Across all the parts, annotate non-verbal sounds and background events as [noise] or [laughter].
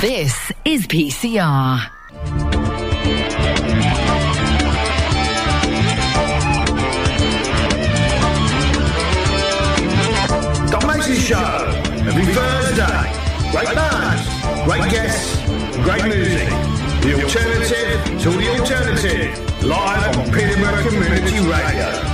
This is PCR. The Mason Show, every Thursday. Great bands, great guests, great music. The alternative to the alternative. Live on Peterborough Community Radio.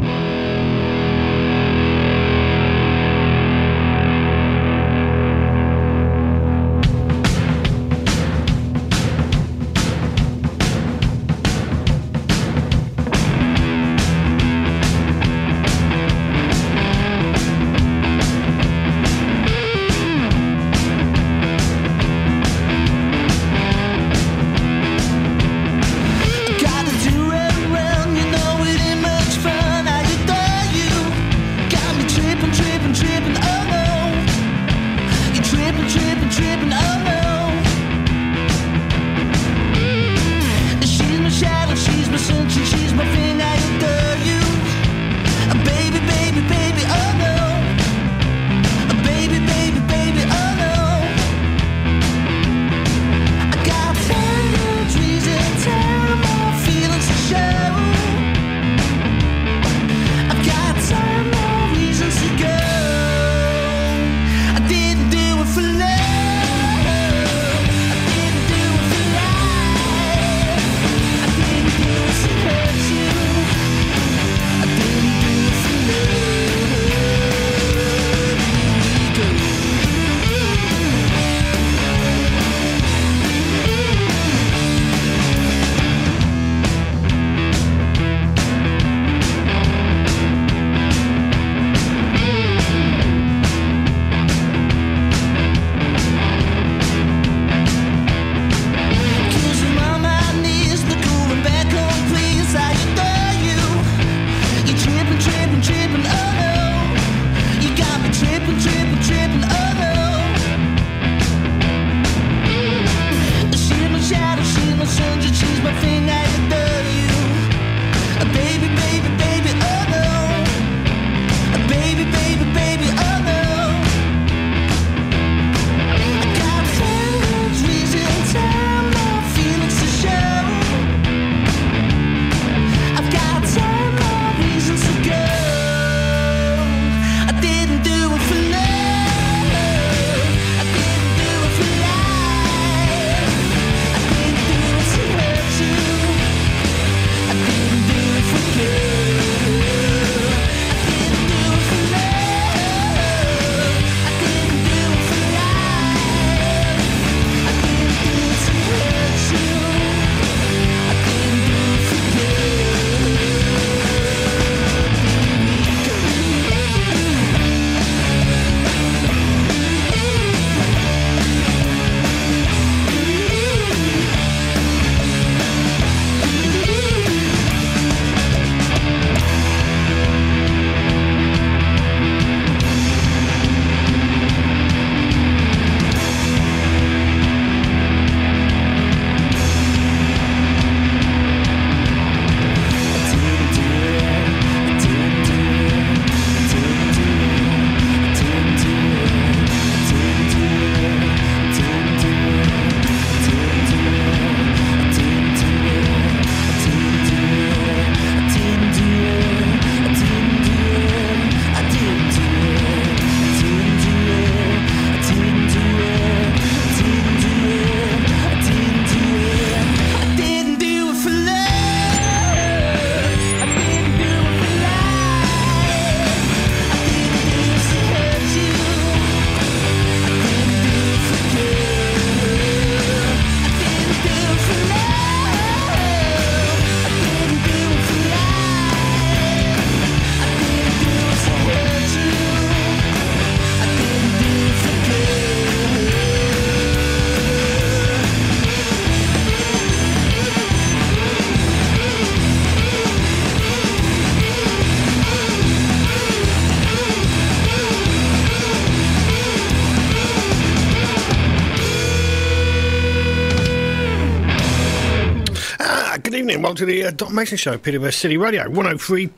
To the uh, Mason Show, Peterborough City Radio, 103.2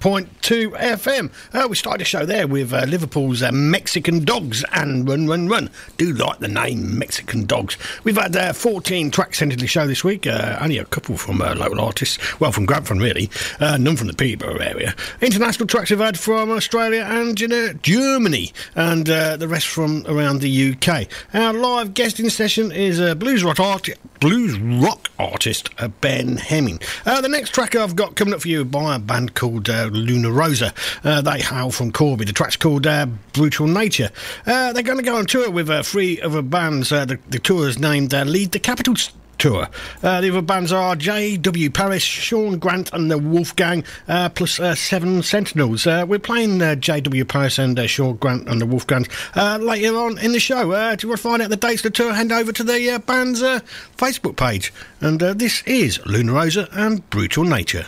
FM. Uh, we started the show there with uh, Liverpool's uh, Mexican Dogs and Run, Run, Run. Do like the name Mexican Dogs. We've had uh, 14 tracks sent to the show this week, uh, only a couple from local artists, well, from Grantham, really, none from the Peterborough area. International tracks we've had from Australia and you know, Germany, and the rest from around the UK. Our live guesting session is a blues rock, art- blues rock artist, Ben Hemming. Uh, the next track I've got coming up for you by a band called uh, Luna Rosa. Uh, they hail from Corby. The track's called uh, Brutal Nature. Uh, they're going to go on tour with uh, three other bands. Uh, the, the tour is named Lead the Capital S- Tour. Uh, the other bands are J.W. Paris, Sean Grant, and the Wolfgang, uh, plus uh, Seven Sentinels. Uh, we're playing uh, J.W. Paris and uh, Sean Grant and the Wolfgangs uh, later on in the show. If want to find out the dates of the tour, head over to the band's Facebook page. And this is Luna Rosa and Brutal Nature.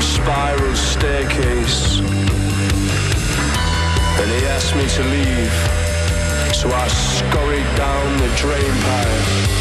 Spiral staircase. And he asked me to leave. So I scurried down the drain pipe.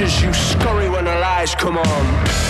You scurry when the lies come on.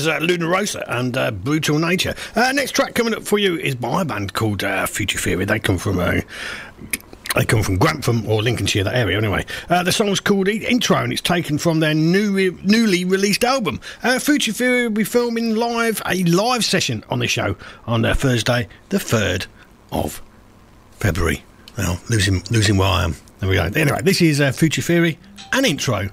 Corby's uh, Luna Rosa and uh, Brutal Nature. Uh, next track coming up for you is by a band called uh, Future Theory. They come from uh, they come from Grantham or Lincolnshire, that area anyway. Uh, the song's called Intro and it's taken from their new re- newly released album. Uh, Future Theory will be filming live a live session on the show on uh, Thursday, the 3rd of February. Well, losing losing where I am. There we go. Anyway, this is uh, Future Theory and Intro.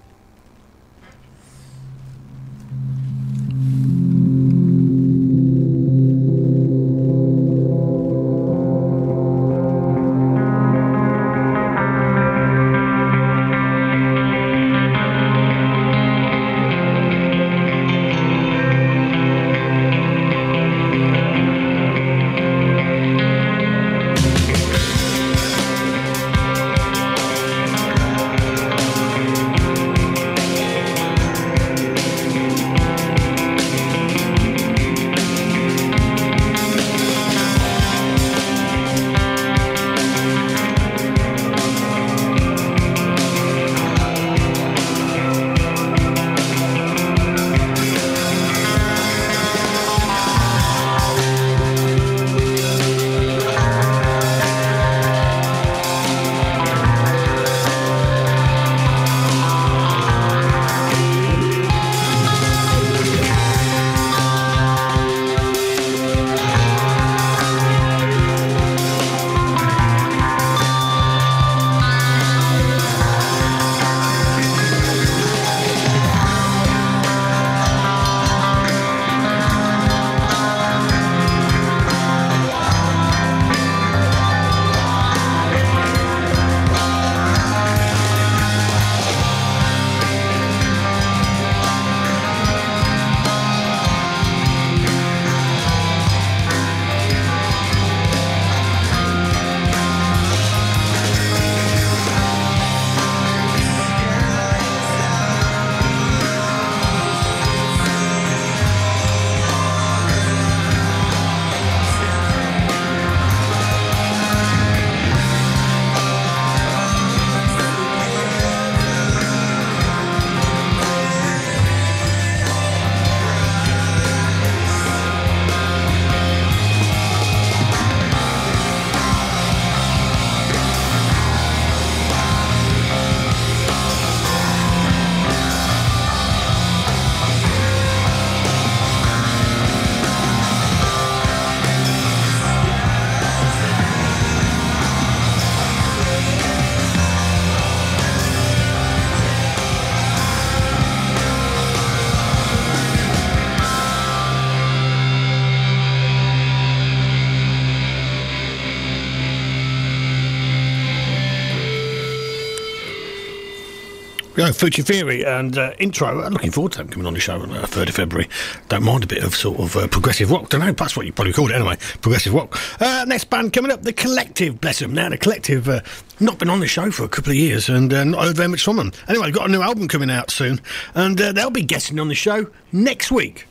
Future Theory and uh, intro. Uh, looking forward to them coming on the show on uh, 3rd of February. Don't mind a bit of sort of uh, progressive rock. Don't know, that's what you probably called it anyway. Progressive rock. Uh, next band coming up, The Collective. Bless them. Now, The Collective, uh, not been on the show for a couple of years and uh, not heard very much from them. Anyway, got a new album coming out soon and they'll be guesting on the show next week.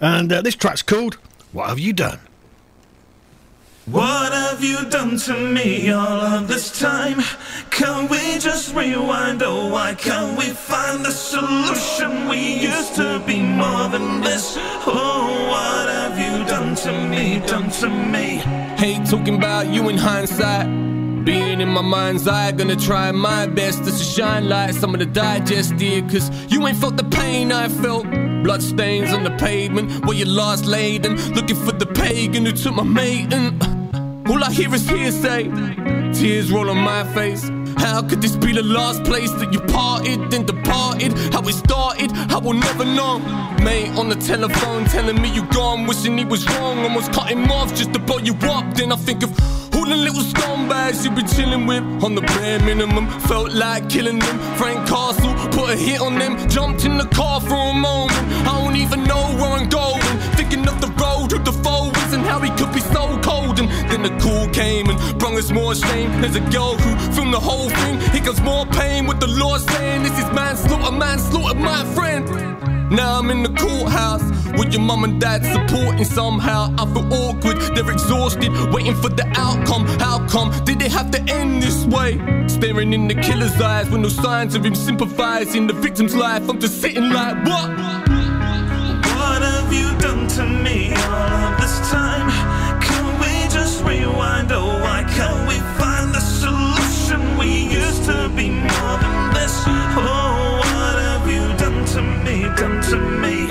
And this track's called What Have You Done? What have you done to me all of this time? Can we just rewind? Oh, why can't we find the solution? We used to be more than this. Oh, what have you done to me? Done to me? Hate talking about you in hindsight. Being in my mind's eye, gonna try my best to shine like some of the digest did. Cause you ain't felt the pain I felt. Blood stains on the pavement where you lost laid and looking for the pagan who took my uh, all I hear is hearsay. Tears roll on my face. How could this be the last place that you parted, then departed? How it started, I will never know. Mate on the telephone telling me you gone, wishing he was wrong. Almost cut him off just to blow you up. Then I think of all the little scumbags you be chilling with on the bare minimum. Felt like killing them. Frank Castle put a hit on them. Jumped in the car for a moment. I don't even know where I'm going. Thinking of the road who the is and how he could be so cold. Then the call came and brung us more shame. There's a girl who filmed the whole thing. It goes more pain with the law saying this is manslaughter, manslaughter, my friend. Now I'm in the courthouse with your mum and dad supporting somehow. I feel awkward, they're exhausted, waiting for the outcome. How come did it have to end this way? Staring in the killer's eyes with no signs of him sympathizing the victim's life. I'm just sitting like, what? What have you done to me all of this time? Oh, why can't we find the solution? We used to be more than this. Oh, what have you done to me? Done to me?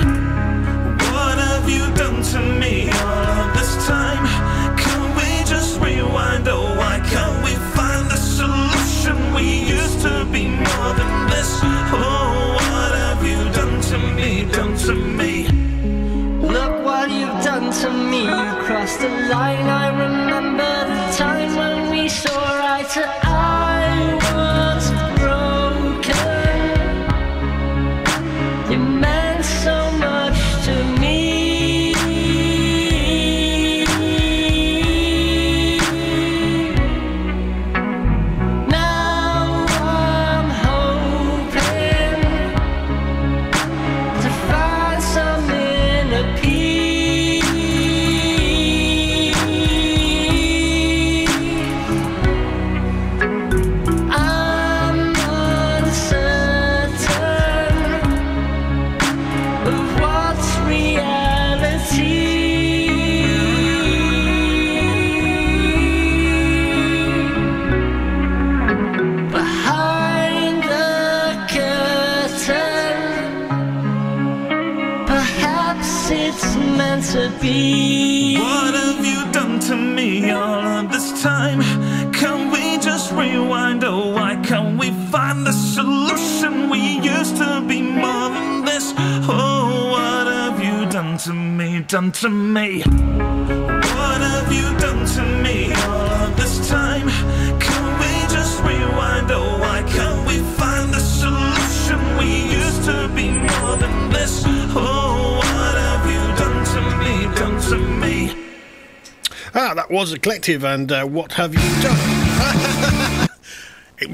Done to me? What have you done to me all of this time? Can we just rewind? Oh, why can't we find the solution? We used to be more than this. Oh, what have you done to me? Done to me? Ah, that was a collective, and uh, what have you done?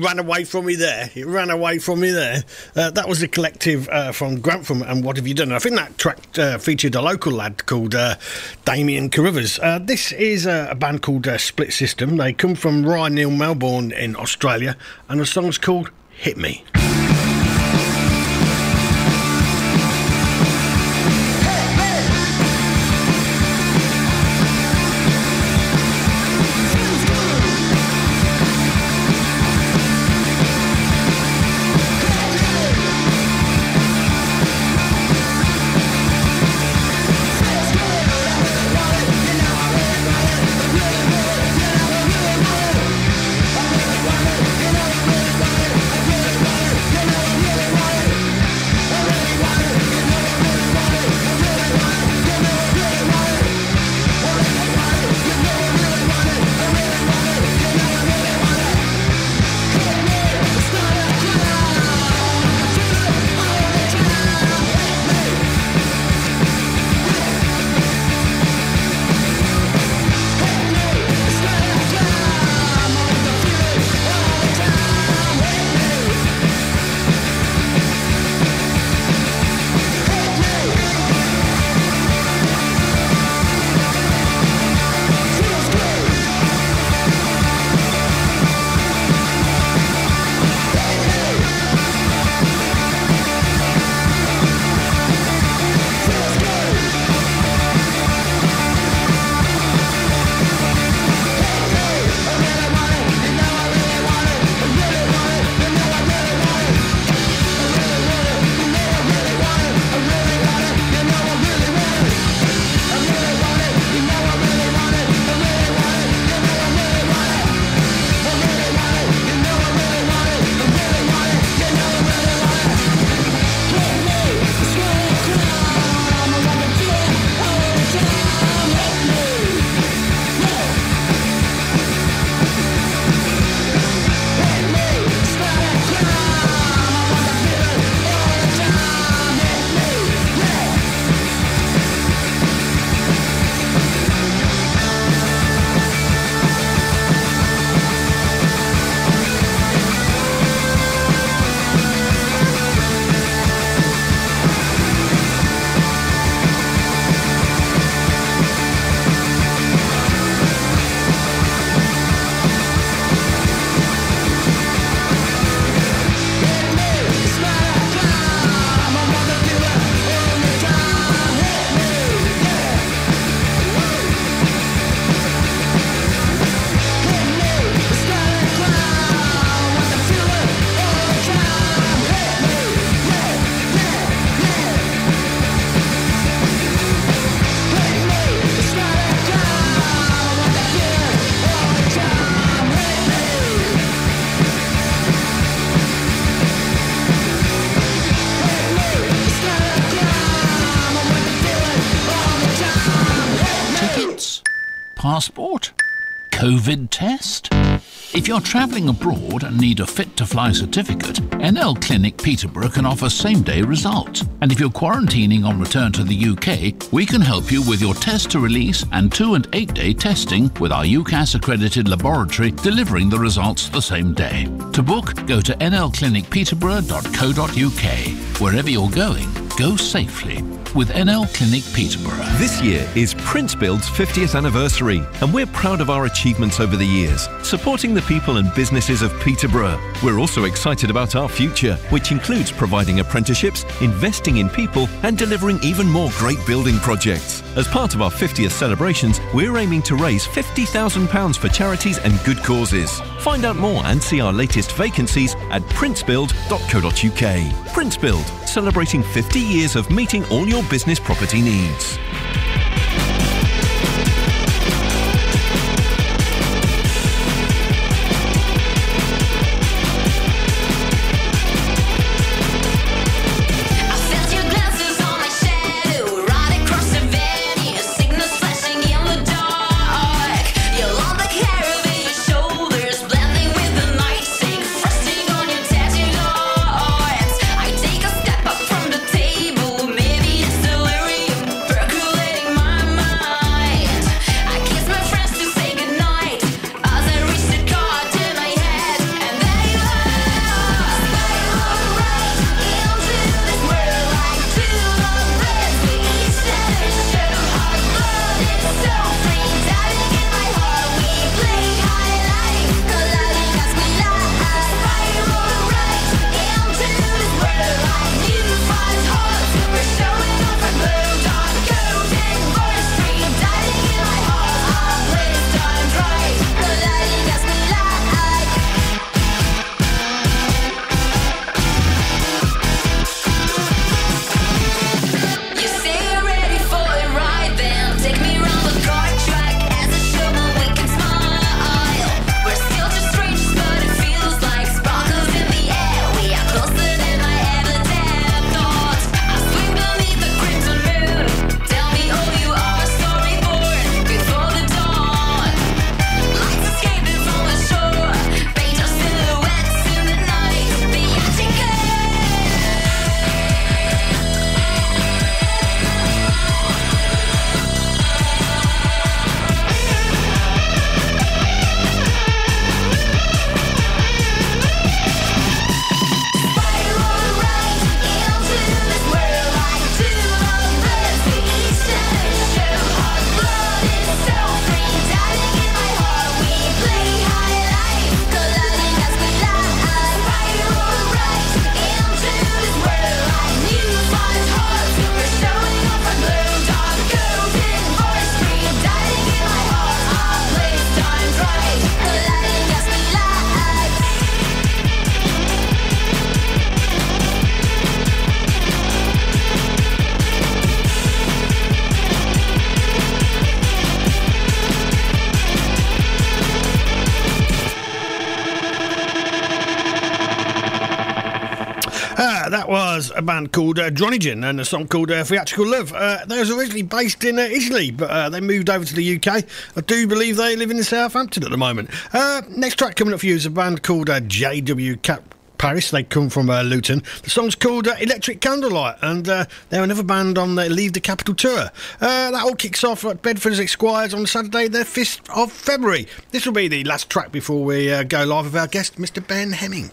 Ran away from me there. It ran away from me there. Uh, that was a collective uh, from Grantham, and what have you done? I think that track uh, featured a local lad called uh, Damien Carruthers. Uh, this is uh, a band called uh, Split System. They come from Ryan Neil Melbourne in Australia, and the song's called Hit Me. You're travelling abroad and need a fit to fly certificate, NL Clinic Peterborough can offer same day results. And if you're quarantining on return to the UK, we can help you with your test to release and two and eight day testing with our UKAS accredited laboratory delivering the results the same day. To book, go to nlclinicpeterborough.co.uk. Wherever you're going, go safely with NL Clinic Peterborough. This year is Prince Build's 50th anniversary, and we're proud of our achievements over the years, supporting the people and businesses of Peterborough. We're also excited about our future, which includes providing apprenticeships, investing in people, and delivering even more great building projects. As part of our 50th celebrations, we're aiming to raise £50,000 for charities and good causes. Find out more and see our latest vacancies at princebuild.co.uk. Prince Build, celebrating 50 years of meeting all your business property needs. A band called uh, Dronigen and a song called uh, Theatrical Love. Uh, they was originally based in uh, Italy, but uh, they moved over to the UK. I do believe they live in Southampton at the moment. Uh, next track coming up for you is a band called uh, JW Cap. Paris, they come from uh, Luton. The song's called uh, Electric Candlelight, and uh, they're another band on the Leave the Capital tour. That all kicks off at Bedford's Esquires on Saturday, the 5th of February. This will be the last track before we go live with our guest, Mr. Ben Hemming.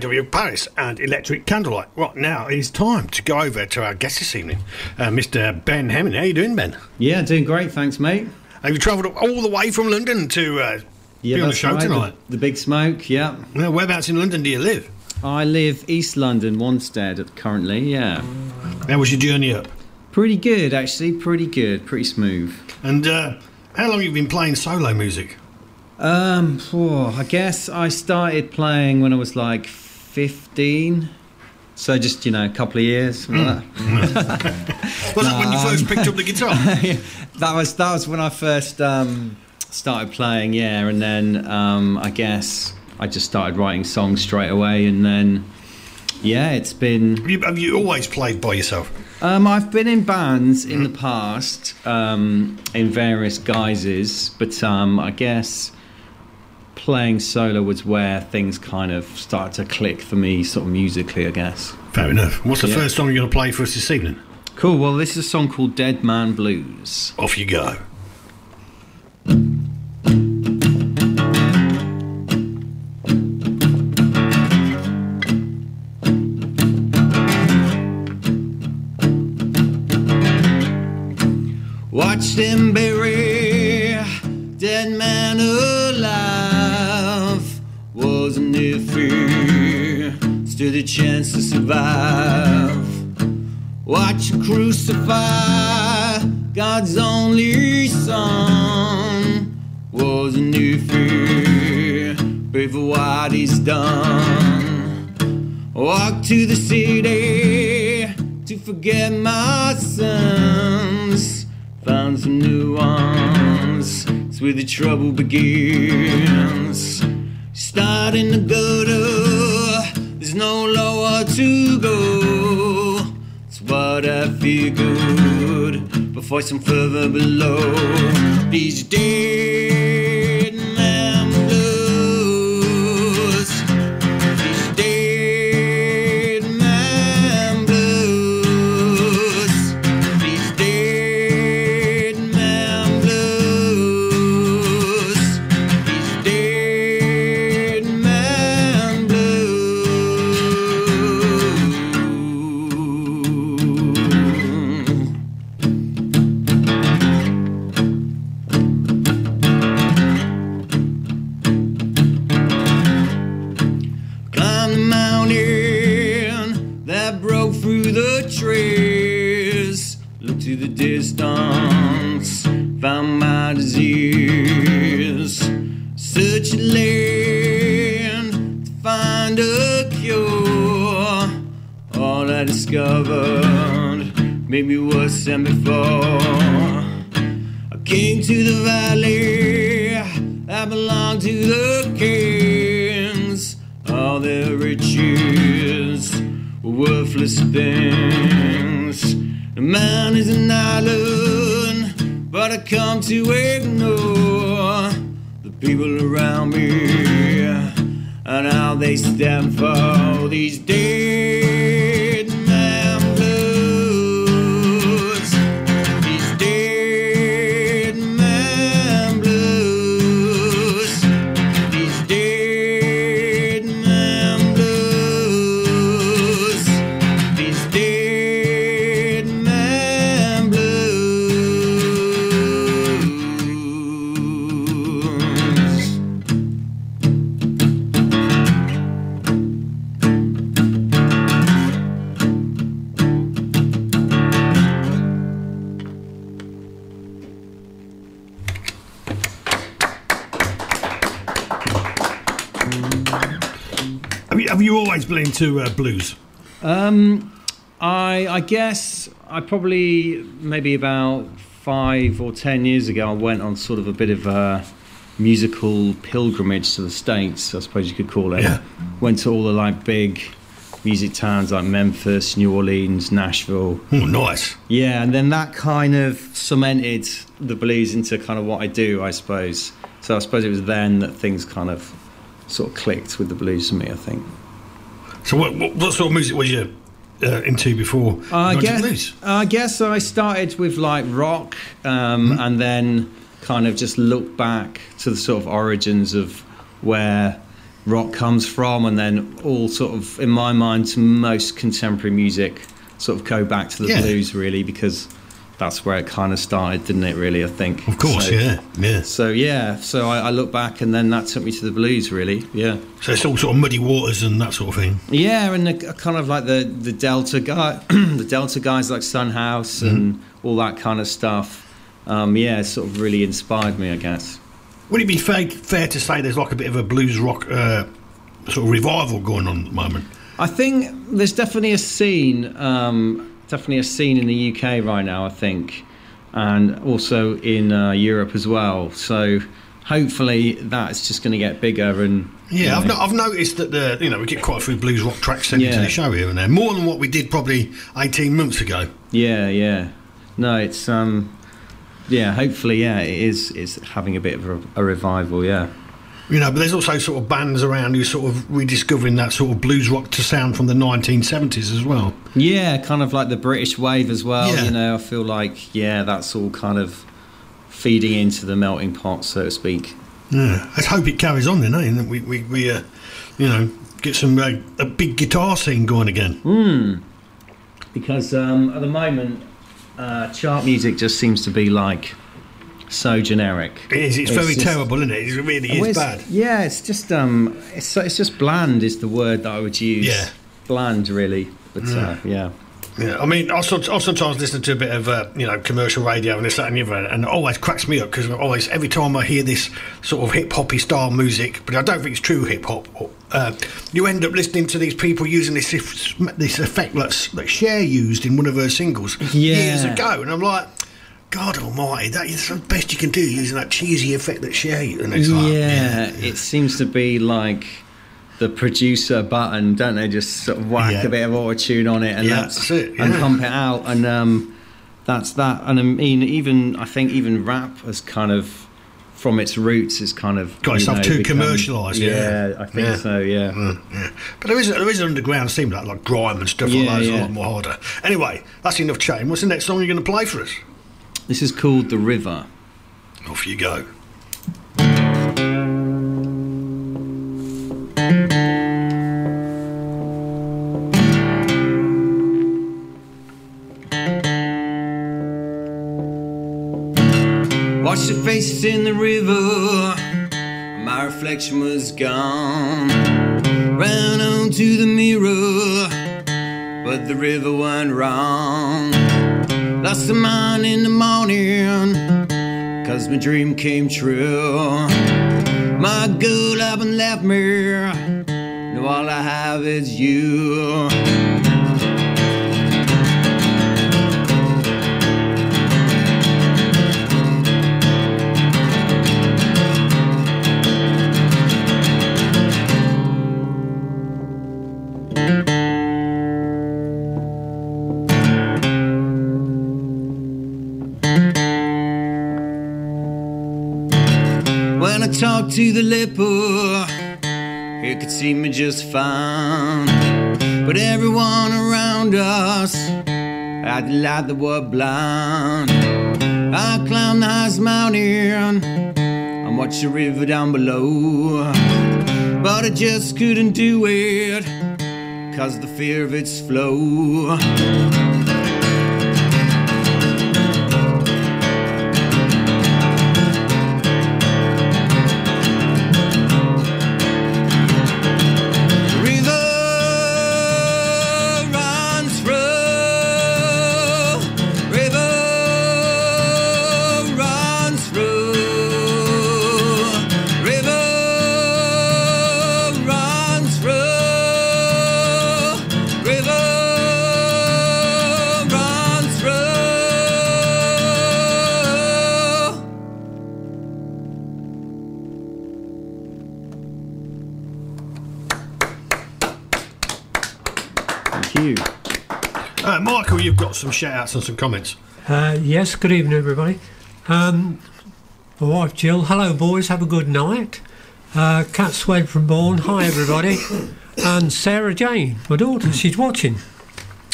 JW Paris and Electric Candlelight. Right now, it's time to go over to our guest this evening, uh, Mr. Ben Hemming. How are you doing, Ben? Yeah, doing great, thanks, mate. Have you travelled all the way from London to uh, Yeah, be on the show right, tonight? The, the Big Smoke, yeah. Now, whereabouts in London do you live? I live East London, Wanstead currently, yeah. How was your journey up? Pretty good, actually, pretty good, pretty smooth. And uh, how long have you been playing solo music? Um, oh, I guess I started playing when I was like 15. So just, you know, a couple of years. like that. [laughs] Was that when you first picked up the guitar? [laughs] that was that was when I first um, started playing, yeah, and then um, I guess I just started writing songs straight away, and then yeah, it's been. Have you, have you always played by yourself? Um, I've been in bands in the past um, in various guises, but um, I guess playing solo was where things kind of started to click for me, sort of musically, I guess. Fair enough. What's the Yeah. first song you're going to play for us this evening? Cool. Well, this is a song called Dead Man Blues. Off you go. Watch them bury dead man A chance to survive. Watch him crucify God's only son. Was a new fear? Pray for what he's done. Walk to the city to forget my sins. Found some new ones. It's where the trouble begins. Starting to go to, there's no lower to go. It's what I figured before some further below. These dead discovered made me worse than before. I came to the valley I belonged to the kings. All their riches were worthless things. The man is an island, but I come to ignore the people around me and how they stand for these dead into uh, blues? Um, I I guess I probably maybe about five or ten years ago I went on sort of a bit of a musical pilgrimage to the states. I suppose you could call it. Yeah. Went to all the like big music towns like Memphis, New Orleans, Nashville. Oh, nice. Yeah, and then that kind of cemented the blues into kind of what I do, I suppose. So I suppose it was then that things kind of sort of clicked with the blues for me. I think. So, what, what, what sort of music was you uh, into before I guess. I guess I started with like rock, um, and then kind of just looked back to the sort of origins of where rock comes from, and then all sort of, in my mind, most contemporary music sort of go back to the Yeah. blues really because that's where it kind of started, didn't it? Really, I think. Of course, yeah, yeah. So yeah, so I, I look back, and then that took me to the blues, really. Yeah. So it's all sort of muddy waters and that sort of thing. Yeah, and the, kind of like the the Delta guy, [clears throat] the Delta guys like Son House and all that kind of stuff. Um, yeah, sort of really inspired me, I guess. Would it be fair, fair to say there's like a bit of a blues rock uh, sort of revival going on at the moment? I think there's definitely a scene, um, definitely a scene in the UK right now. I think, and also in uh, Europe as well. So hopefully that's just going to get bigger and you Yeah, I've, no, I've noticed that the, you know we get quite a few blues rock tracks sent into the show here and there, more than what we did probably 18 months ago. Yeah, yeah. No, it's um, yeah. Hopefully, yeah, it is. It's having a bit of a, a revival. Yeah. You know, but there's also sort of bands around who sort of rediscovering that sort of blues rock to sound from the 1970s as well. Yeah, kind of like the British wave as well. Yeah. You know, I feel like yeah, that's all kind of feeding into the melting pot, so to speak. Yeah, let's hope it carries on then, eh? And that we we, we uh, you know get some uh, a big guitar scene going again. Hmm. Because um, at the moment, uh, chart music just seems to be like so generic. It is. It's, very just- terrible, isn't it? It really is bad. Yeah, it's just um, it's so- it's just bland is the word that I would use. Yeah. bland really. But uh, yeah. Yeah, I mean, I sort- I sometimes listen to a bit of uh, you know commercial radio and this that and the other, and it always cracks me up because always every time I hear this sort of hip hoppy style music, but I don't think it's true hip hop. Uh, you end up listening to these people using this if- this effect that's, that Cher used in one of her singles Yeah. years ago, and I'm like. God Almighty! That is the best you can do using that cheesy effect that Cher used. And it's like, yeah, it seems to be like the producer button, don't they? Just sort of whack Yeah. a bit of auto tune on it and Yeah, that's, it, and pump it out, and um, that's that. And I mean, even I think even rap has kind of, from its roots, is kind of Got itself know, too become- commercialised, yeah. Yeah, I think Yeah. so. Yeah. Mm, yeah. But there is there is an underground scene like like grime and stuff like Yeah, that. It's a lot more harder. Anyway, that's enough chain. What's the next song you're going to play for us? This is called the River. Off you go. Reflection was gone. Ran onto the mirror, but the river went wrong. Lost the mind in the morning, cause my dream came true. My good haven't left me. Now all I have is you. Talk to the leper, he oh, could see me just fine. But everyone around us had the light that were blind. I climbed the highest mountain and watched the river down below. But I just couldn't do it, cause the fear of its flow. Some shout outs and some comments. Uh, yes, good evening, everybody. Um, my wife Jill, hello, boys, have a good night. Uh, Cat Swed from Bourne, hi, everybody. and Sarah Jane, my daughter, she's watching.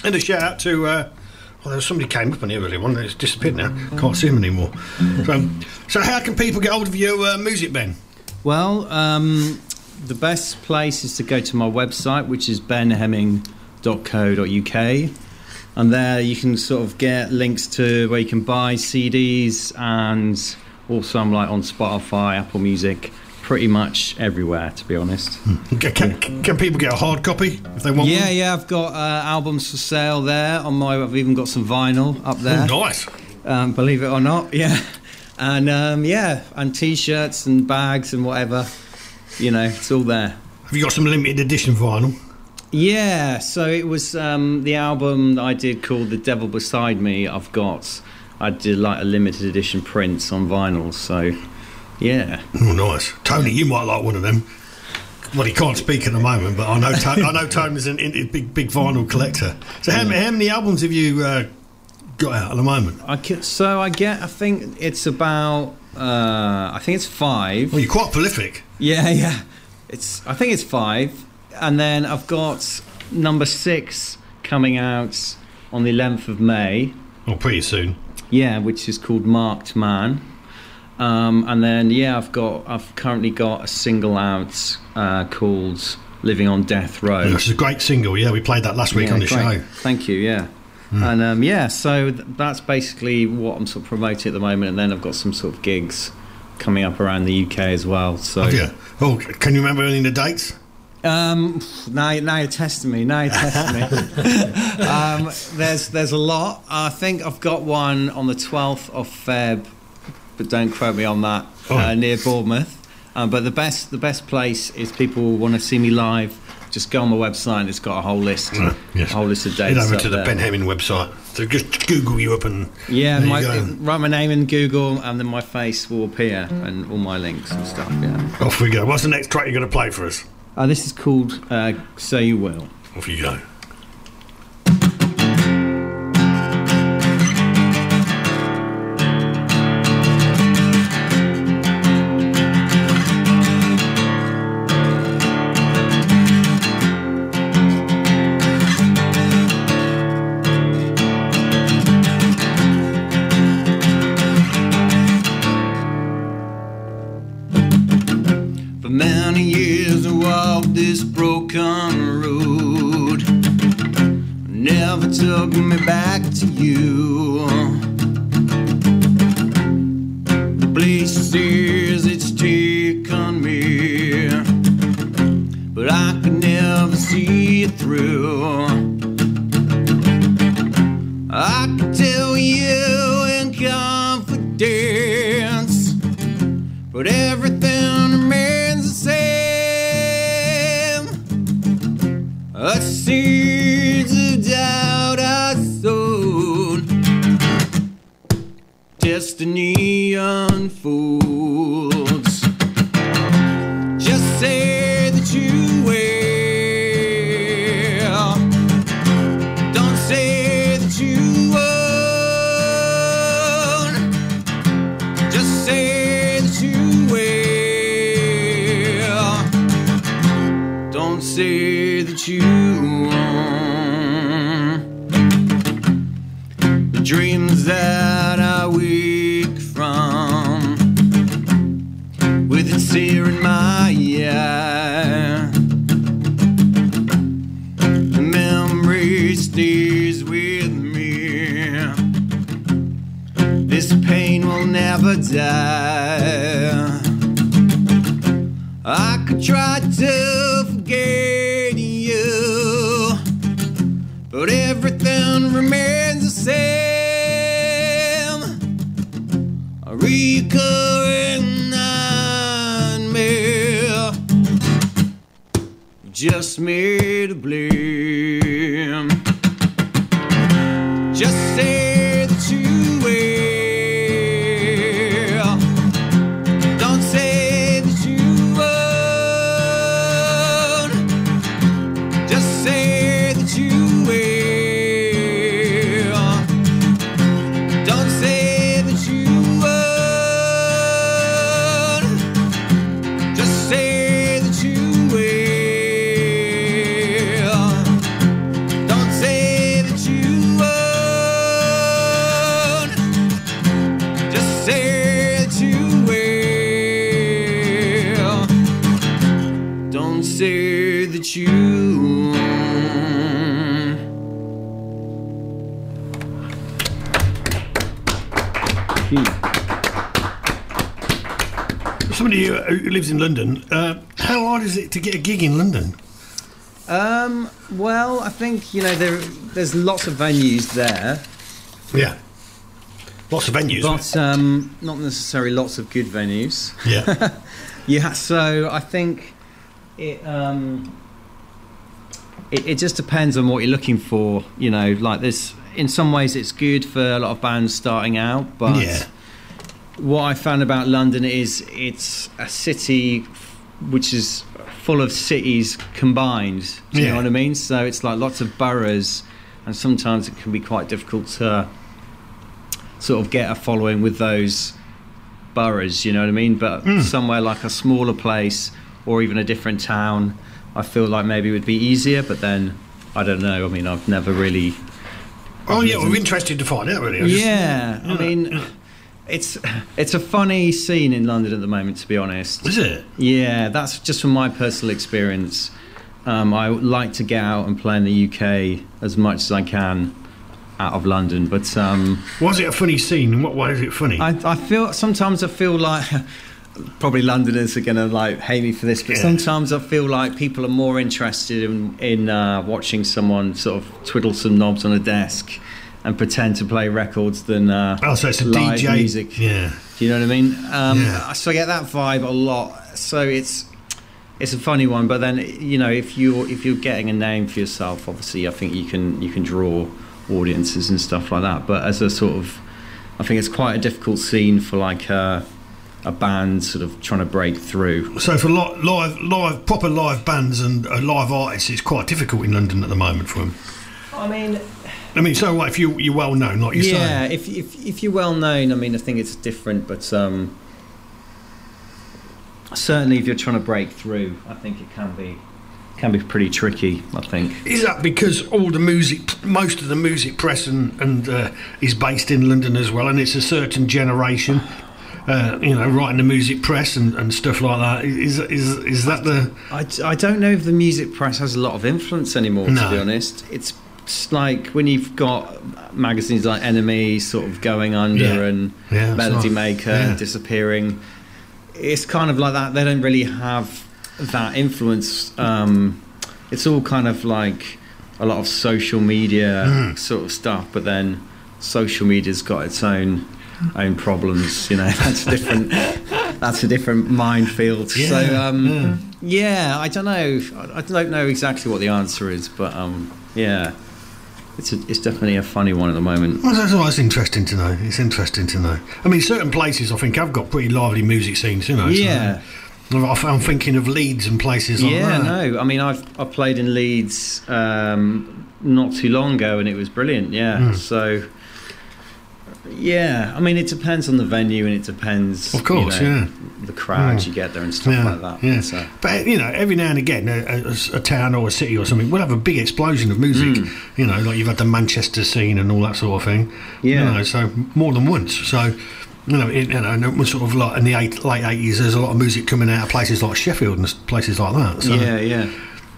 And a shout out to. Uh, well, there was somebody came up on here earlier one. It's disappeared now. Can't see him anymore. So, so how can people get hold of your uh, music, Ben? Well, um, the best place is to go to my website, which is benhemming.co.uk. And there you can sort of get links to where you can buy CDs and also I'm like on Spotify, Apple Music, pretty much everywhere to be honest. Can, can, can people get a hard copy if they want Yeah, one? yeah, I've got uh, albums for sale there on my. I've even got some vinyl up there. Oh, nice. Um, believe it or not, [laughs] yeah, and um, yeah, and t-shirts and bags and whatever. You know, it's all there. Have you got some limited edition vinyl? Yeah, so it was um, the album that I did called "The Devil Beside Me." I've got, I did like a limited edition prints on vinyl. So, yeah. Oh, nice. Tony, you might like one of them. Well, he can't speak at the moment, but I know I know Tony's an in, big big vinyl collector. So how, how many albums have you uh, got out at the moment? I ca- so I get. I think it's about. Uh, I think it's five. Well, you're quite prolific. Yeah, [laughs] yeah. It's. I think it's five, and then I've got number six coming out on the 11th of May. Oh, pretty soon. Yeah, which is called Marked Man. Um, and then yeah, I've got. I've currently got a single out uh, called "Living on Death Row." Which is a great single. Yeah, we played that last week Yeah, on the great. show. Thank you. Yeah. And um, yeah, so th- that's basically what I'm sort of promoting at the moment, and then I've got some sort of gigs coming up around the UK as well. So Have you? Oh, can you remember any of the dates? Um, now, now you're testing me. Now you're testing me. [laughs] um, there's there's a lot. I think I've got one on the 12th of Feb, but don't quote me on that. Uh, near Bournemouth. Um, but the best the best place is people want to see me live. Just go on my website. and It's got a whole list, Yes. a whole list of dates. Head over to the there. Ben Hemming website. So just Google you up and Yeah, my, write my name in Google, and then my face will appear, and all my links and stuff. Yeah. Off we go. What's the next track you're going to play for us? Uh, this is called uh, "So You Will." Off you go. Destiny there's lots of venues there, Yeah. Lots of venues. but um, not necessarily lots of good venues. yeah. [laughs] Yeah, so I think it um, it, it just depends on what you're looking for. You know, like this. In some ways, it's good for a lot of bands starting out, but Yeah. what I found about London is it's a city which is full of cities combined. Do you Yeah. know what I mean? So it's like lots of boroughs, and sometimes it can be quite difficult to sort of get a following with those boroughs. You know what I mean? But Hmm. somewhere like a smaller place or even a different town, I feel like maybe it would be easier. But then I don't know. I mean, I've never really. Oh yeah, we're interested to find out really. I just- Yeah, I mean, it's it's a funny scene in London at the moment, to be honest. Is it? Yeah, that's just from my personal experience. Um, I like to get out and play in the UK as much as I can out of London, but um, Was it a funny scene? What way is it funny? I, I feel sometimes I feel like [laughs] probably Londoners are gonna like hate me for this, but Yeah. sometimes I feel like people are more interested in in uh, watching someone sort of twiddle some knobs on a desk and pretend to play records than uh, oh, so it's a live DJ. music. Yeah. Do you know what I mean? Um, Yeah. So I get that vibe a lot. So it's it's a funny one, but then you know if you're if you're getting a name for yourself, obviously I think you can you can draw audiences and stuff like that. But as a sort of, I think it's quite a difficult scene for like a, a band sort of trying to break through. So for li- live, live, proper live bands and uh, live artists, it's quite difficult in London at the moment for them. I mean, I mean, so what if you you're well known, like you yeah, say? if, if if you're well known, I mean, I think it's different, but um, certainly if you're trying to break through, I think it can be can be pretty tricky. I think. Is that because all the music, most of the music press and, and uh, is based in London as well, and it's a certain generation, uh, you know, writing the music press and, and stuff like that. Is is is that the? I, I don't know if the music press has a lot of influence anymore. No. To be honest, it's, like when you've got magazines like NME sort of going under Yeah. and Yeah, Melody. Maker Yeah. disappearing. It's kind of like that. They don't really have that influence. Um, it's all kind of like a lot of social media Mm. sort of stuff, but then social media's got its own own problems. You know, [laughs] that's a different. that's a different minefield. Yeah, so um, yeah. yeah. I don't know. I, I don't know exactly what the answer is, but um, yeah, it's a, it's definitely a funny one at the moment. Well, that's, that's interesting to know. It's interesting to know. I mean, certain places I think have got pretty lively music scenes, you know. so- Yeah. I'm thinking of Leeds and places like yeah, that. no. I mean, I've I played in Leeds um, not too long ago, and it was brilliant. Yeah. Mm. So. Yeah, I mean, it depends on the venue, and it depends, Of course, you know, yeah. the crowds Mm. you get there and stuff Yeah, like that. yeah. So, But you know, every now and again, a, a, a town or a city or something will have a big explosion of music. Mm. You know, like you've had the Manchester scene and all that sort of thing. Yeah. You know, so more than once. So. You know, it, you know, and it was sort of like in the eight, late eighties. There's a lot of music coming out of places like Sheffield and places like that. So, yeah, yeah.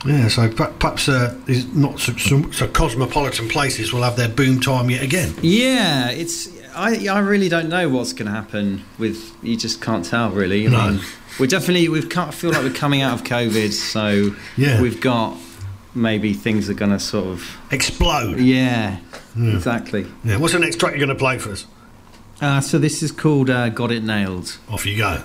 yeah. So perhaps uh, not so, so, so cosmopolitan places will have their boom time yet again. Yeah, it's. I I really don't know what's going to happen with. You just can't tell, really. I mean, we're definitely we've come, feel like we're coming out of COVID, so Yeah. we've got maybe things are going to sort of Explode. Yeah, Yeah. exactly. Yeah. What's the next track you're going to play for us? Uh, so this is called uh, "Got It Nailed." Off you go.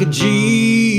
Like a Jesus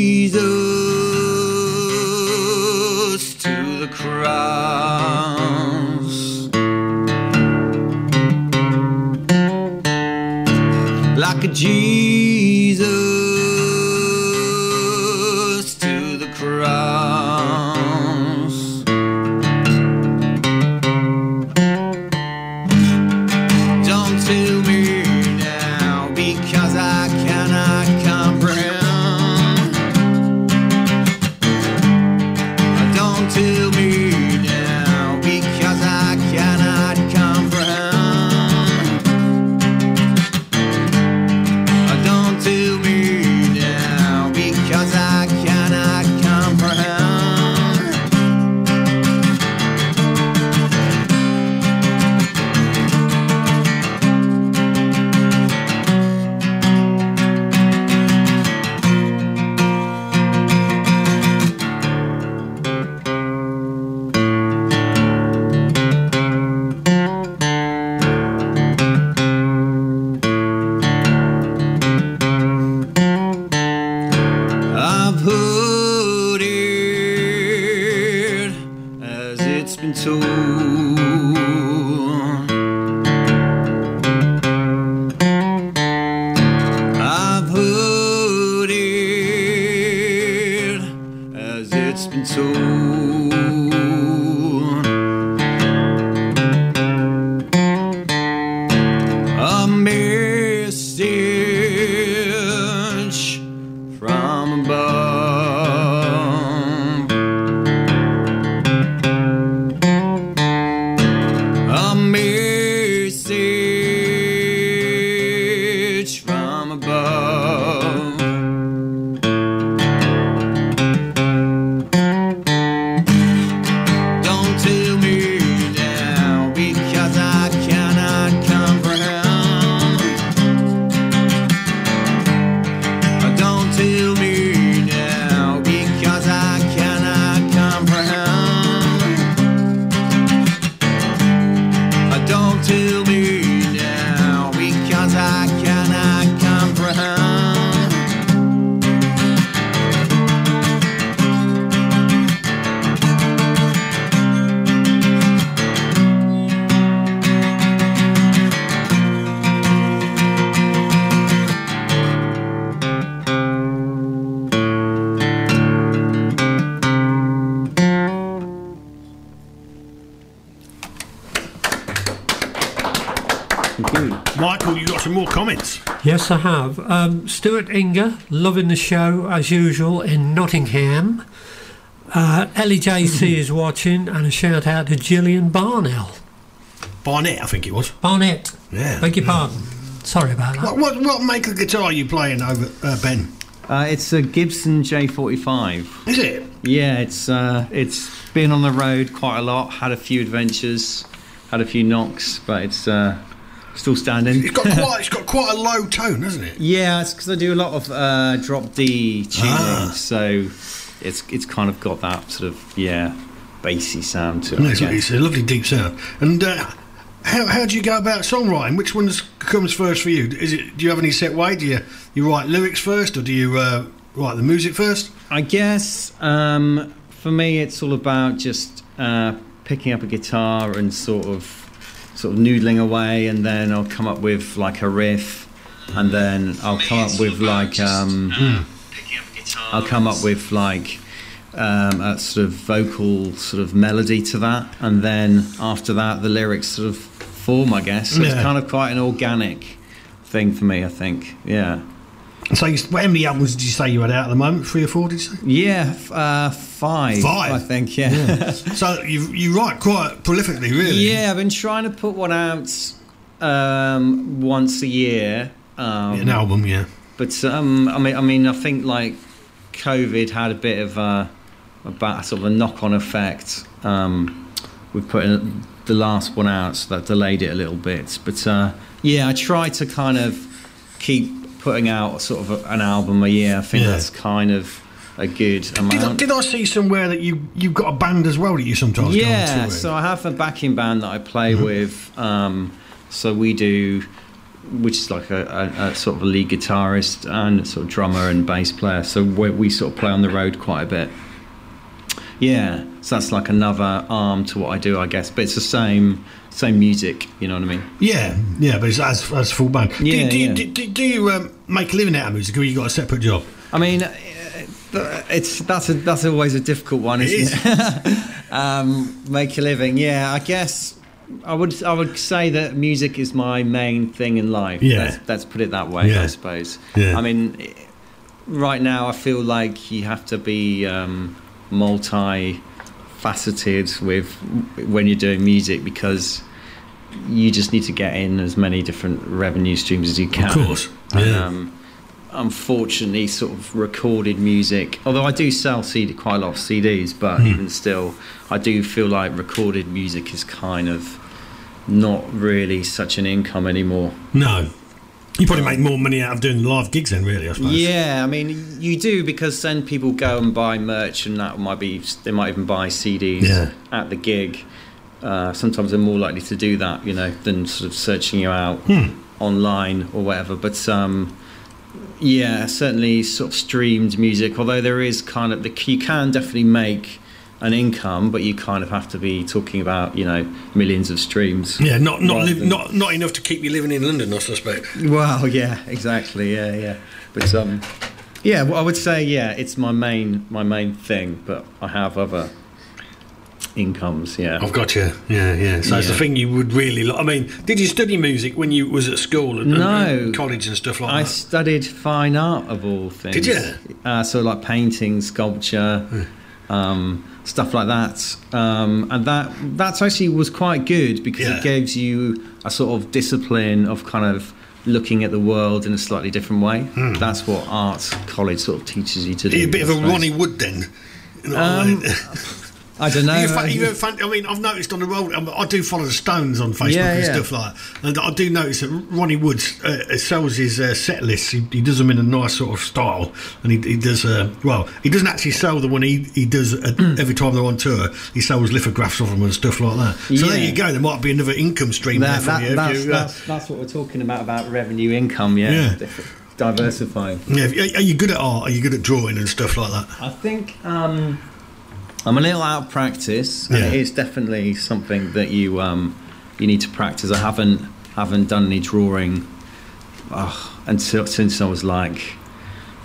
Um, Stuart Inger, loving the show as usual in Nottingham. Uh, Ellie JC is watching, and a shout out to Gillian Barnell. Barnett, I think it was. Barnett. Yeah. Beg your pardon. Sorry about that. What, what, what make of guitar are you playing over, uh, Ben? Uh, it's a Gibson J45. Is it? Yeah, it's uh, it's been on the road quite a lot. Had a few adventures, had a few knocks, but it's uh, still standing. It's got quite, it's got quite a low tone, hasn't it? yeah, it's because I do a lot of uh, drop D tuning, Ah. so it's it's kind of got that sort of yeah bassy sound to it. No, it's, it's a lovely deep sound. And uh, how, how do you go about songwriting? Which one comes first for you? Is it? Do you have any set way? Do you you write lyrics first, or do you uh, write the music first? I guess um, for me, it's all about just uh, picking up a guitar and sort of sort of noodling away, and then I'll come up with like a riff, and then I'll come up with like um, I'll come up with like um, a sort of vocal sort of melody to that, and then after that, the lyrics sort of form. I guess so. It's kind of quite an organic thing for me. I think. Yeah. So, you, how many albums did you say you had out at the moment? Three or four? Did you say? Yeah, uh, five. Five? I think. Yeah. [laughs] so you you write quite prolifically, really. Yeah, I've been trying to put one out um, once a year. Um, An album, yeah. But um, I mean, I mean, I think like COVID had a bit of a, a sort of a knock-on effect. Um, we put in the last one out, so that delayed it a little bit. But uh, yeah, I try to kind of keep putting out sort of an album a year. I think Yeah. that's kind of a good Did I, did I see somewhere that you you've got a band as well that you sometimes Yeah, so I have a backing band that I play Mm-hmm. with. Um, so we do which is like a, a, a sort of a lead guitarist and a sort of drummer and bass player. So we, we sort of play on the road quite a bit. Yeah, so that's like another arm to what I do, I guess. But it's the same same music. You know what I mean? Yeah, yeah, but it's as, as full band. do, Yeah, do, you- yeah. do, do, do you um, make a living out of music, or you got a separate job? I mean, uh, it's that's a, that's always a difficult one, isn't it? [laughs] um, make a living, yeah. I guess I would I would say that music is my main thing in life. Yeah. let's, let's put it that way. Yeah. I suppose. Yeah. I mean, right now I feel like you have to be um, multi-faceted with when you're doing music because you just need to get in as many different revenue streams as you can. Of course, And, yeah. um, unfortunately, sort of recorded music. Although I do sell CD quite a lot of CDs, but Hmm. even still, I do feel like recorded music is kind of not really such an income anymore. No. You probably make more money out of doing live gigs then, really, I suppose. Yeah, I mean, you do because then people go and buy merch, and that might be they might even buy CDs Yeah. at the gig. Uh, sometimes they're more likely to do that, you know, than sort of searching you out Hmm. online or whatever. But um, yeah, certainly sort of streamed music. Although there is kind of the you can definitely make an income, but you kind of have to be talking about you know millions of streams. Yeah, not not live, than- not not enough to keep you living in London, I suspect. well, [laughs] yeah, exactly. Yeah, yeah. But um, yeah, well, I would say yeah, it's my main my main thing. But I have other incomes. Yeah. I've got you. Yeah, yeah. So it's the thing you would really. Like. I mean, did you study music when you was at school and, No. and college and stuff like I that? I studied fine art of all things. Did you? Uh, so like painting, sculpture, um, stuff like that, um, and that that actually was quite good because Yeah. it gives you a sort of discipline of kind of looking at the world in a slightly different way. Hmm. That's what art college sort of teaches you to do. You're a bit of a. Ronnie Wood then. You know what I Um? [laughs] I don't know. You fa- you ever fan- I mean, I've noticed on the road. I, I do follow the Stones on Facebook Yeah, and yeah. stuff like that, and I do notice that Ronnie Woods uh, sells his uh, set lists. He, he does them in a nice sort of style, and he, he does. Uh, well, he doesn't actually sell the one he he does at, every time they're on tour. He sells lithographs of them and stuff like that. So there you go. There might be another income stream That- there for that- you. that's, you, uh, that's, that's what we're talking about about revenue income. Yeah, Yeah. Diversifying. yeah, are- are you good at art? Are you good at drawing and stuff like that? I think um, I'm a little out of practice, and Yeah. it is definitely something that you um, you need to practice. I haven't haven't done any drawing uh, until since I was like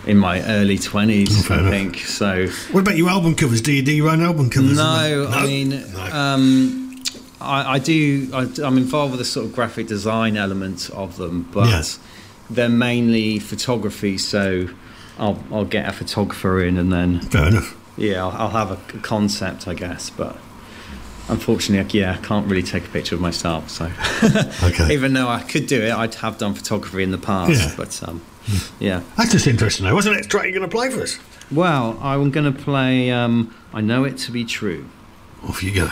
in my early twenties, Oh, I think. So What about your album covers? Do you do your own album covers? no, I mean, um, I, I do. I, am involved with the sort of graphic design element of them, but they're mainly photography. So I'll I'll get a photographer in, and then Fair enough. Yeah, I'll, I'll have a concept, I guess, but. Unfortunately, yeah, I can't really take a picture of myself. So, [laughs] Okay. even though I could do it, I'd have done photography in the past. Yeah. But um, yeah, That's just interesting, though. Next track you're going to play for us? well, I'm going to play. Um, I know it to be true. Off you go.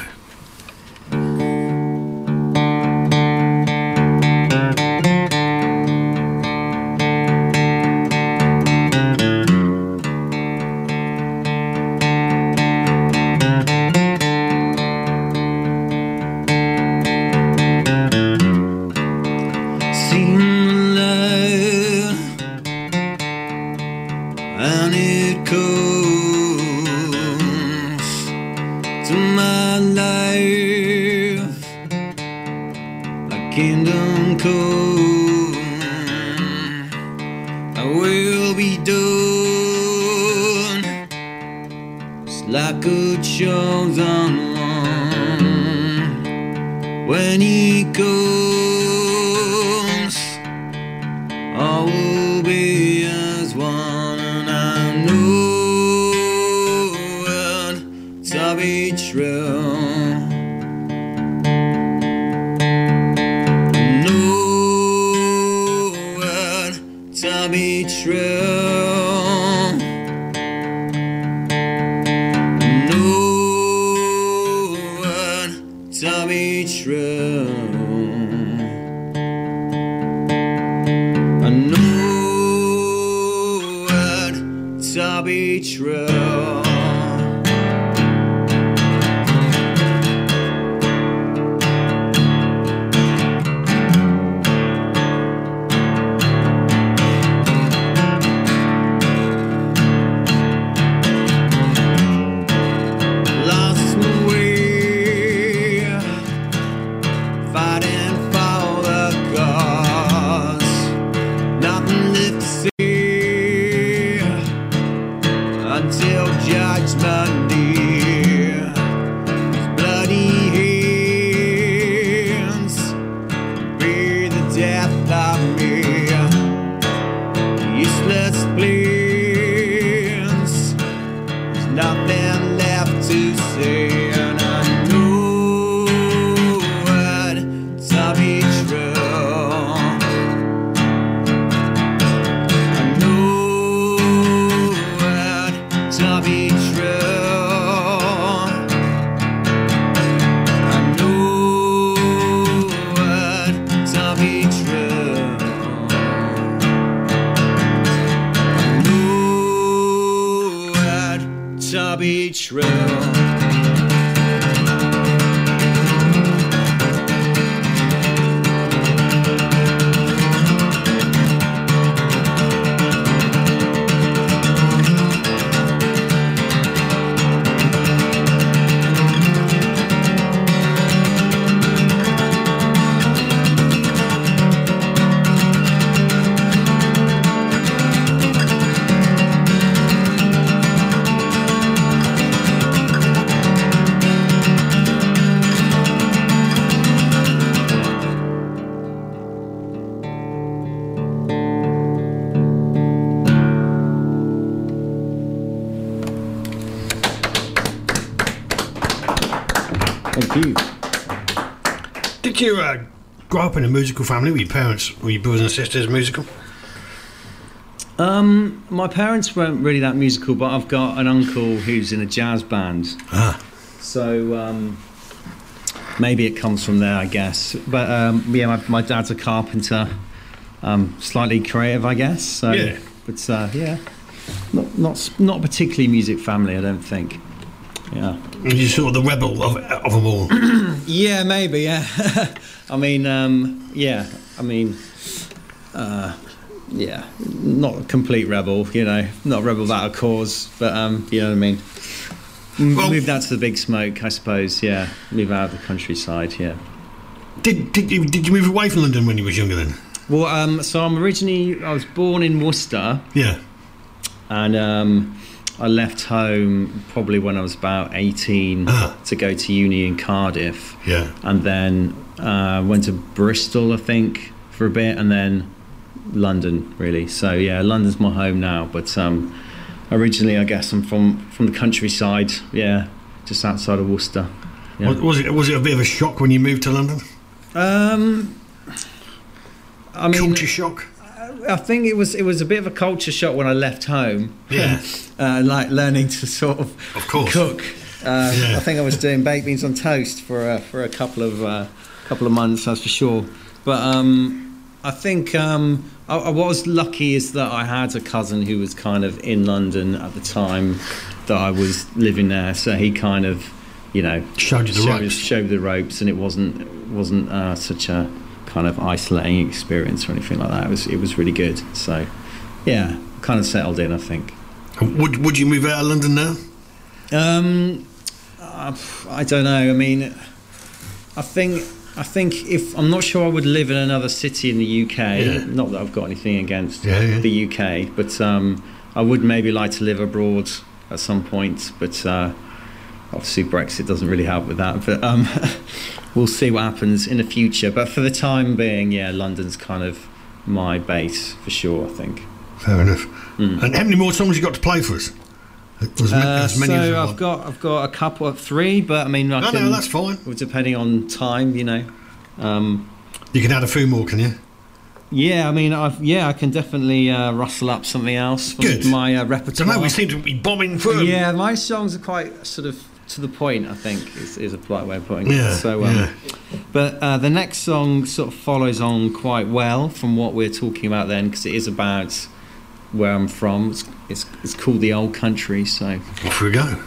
be true. Grow up in a musical family? Were your parents, were your brothers and sisters musical? Um, my parents weren't really that musical, but I've got an uncle who's in a jazz band. Ah. So um, maybe it comes from there, I guess. But um, yeah, my, my dad's a carpenter, um, slightly creative, I guess. So, Yeah. But uh, yeah, not not not particularly music family, I don't think. Yeah. You're sort of the rebel of, of them all. [clears throat] Yeah, maybe. Yeah. [laughs] I mean, um, yeah. I mean, uh, yeah. Not a complete rebel, you know. Not a rebel without a cause, but um, you know what I mean. Well- Moved out to the big smoke, I suppose. Yeah. Move out of the countryside. Yeah. Did, did, you, did you move away from London when you was younger then? Well, um, so I'm originally I was born in Worcester, Yeah. and um, I left home probably when I was about 18 Ah. to go to uni in Cardiff. Yeah. and then uh, went to Bristol, I think, for a bit, and then London, really. So yeah, London's my home now. But um, originally, I guess I'm from from the countryside. Yeah, just outside of Worcester. Yeah. Was, it was it a bit of a shock when you moved to London? Um, I mean, Culture shock. I think it was it was a bit of a culture shock when I left home. Yeah. [laughs] uh, like learning to sort of, Of course. cook. Uh, Yeah. I think I was doing baked beans on toast for uh, for a couple of uh, couple of months, that's for sure. But um, I think um, I, I was lucky is that I had a cousin who was kind of in London at the time that I was living there, so he kind of, you know, Showed you the showed, ropes. showed the ropes, and it wasn't wasn't uh, such a kind of isolating experience or anything like that. It was it was really good. So, yeah, kind of settled in, I think. Would would you move out of London now? Um, uh, I don't know. I mean, I think I think if I'm not sure I would live in another city in the UK. Yeah. Not that I've got anything against Yeah, yeah. the UK, but um, I would maybe like to live abroad at some point. But uh, obviously Brexit doesn't really help with that. But um, [laughs] we'll see what happens in the future. But for the time being, yeah, London's kind of my base for sure. I think. Fair enough. And how many more songs you got to play for us? As, ma- Uh, as many as so I've want. got I've got a couple of three, but I mean I No, can, no, that's fine. depending on time, you know. Um, You can add a few more, can you? yeah, I mean, I've, yeah, I can definitely uh, rustle up something else from Good. my uh, So repertoire. now we seem to be bombing through. yeah, my songs are quite sort of to the point. I think is, is a polite way of putting Yeah, it. So, um, yeah. but uh, the next song sort of follows on quite well from what we're talking about then, because it is about where I'm from. It's, it's, it's called the Old Country. So. Off we go.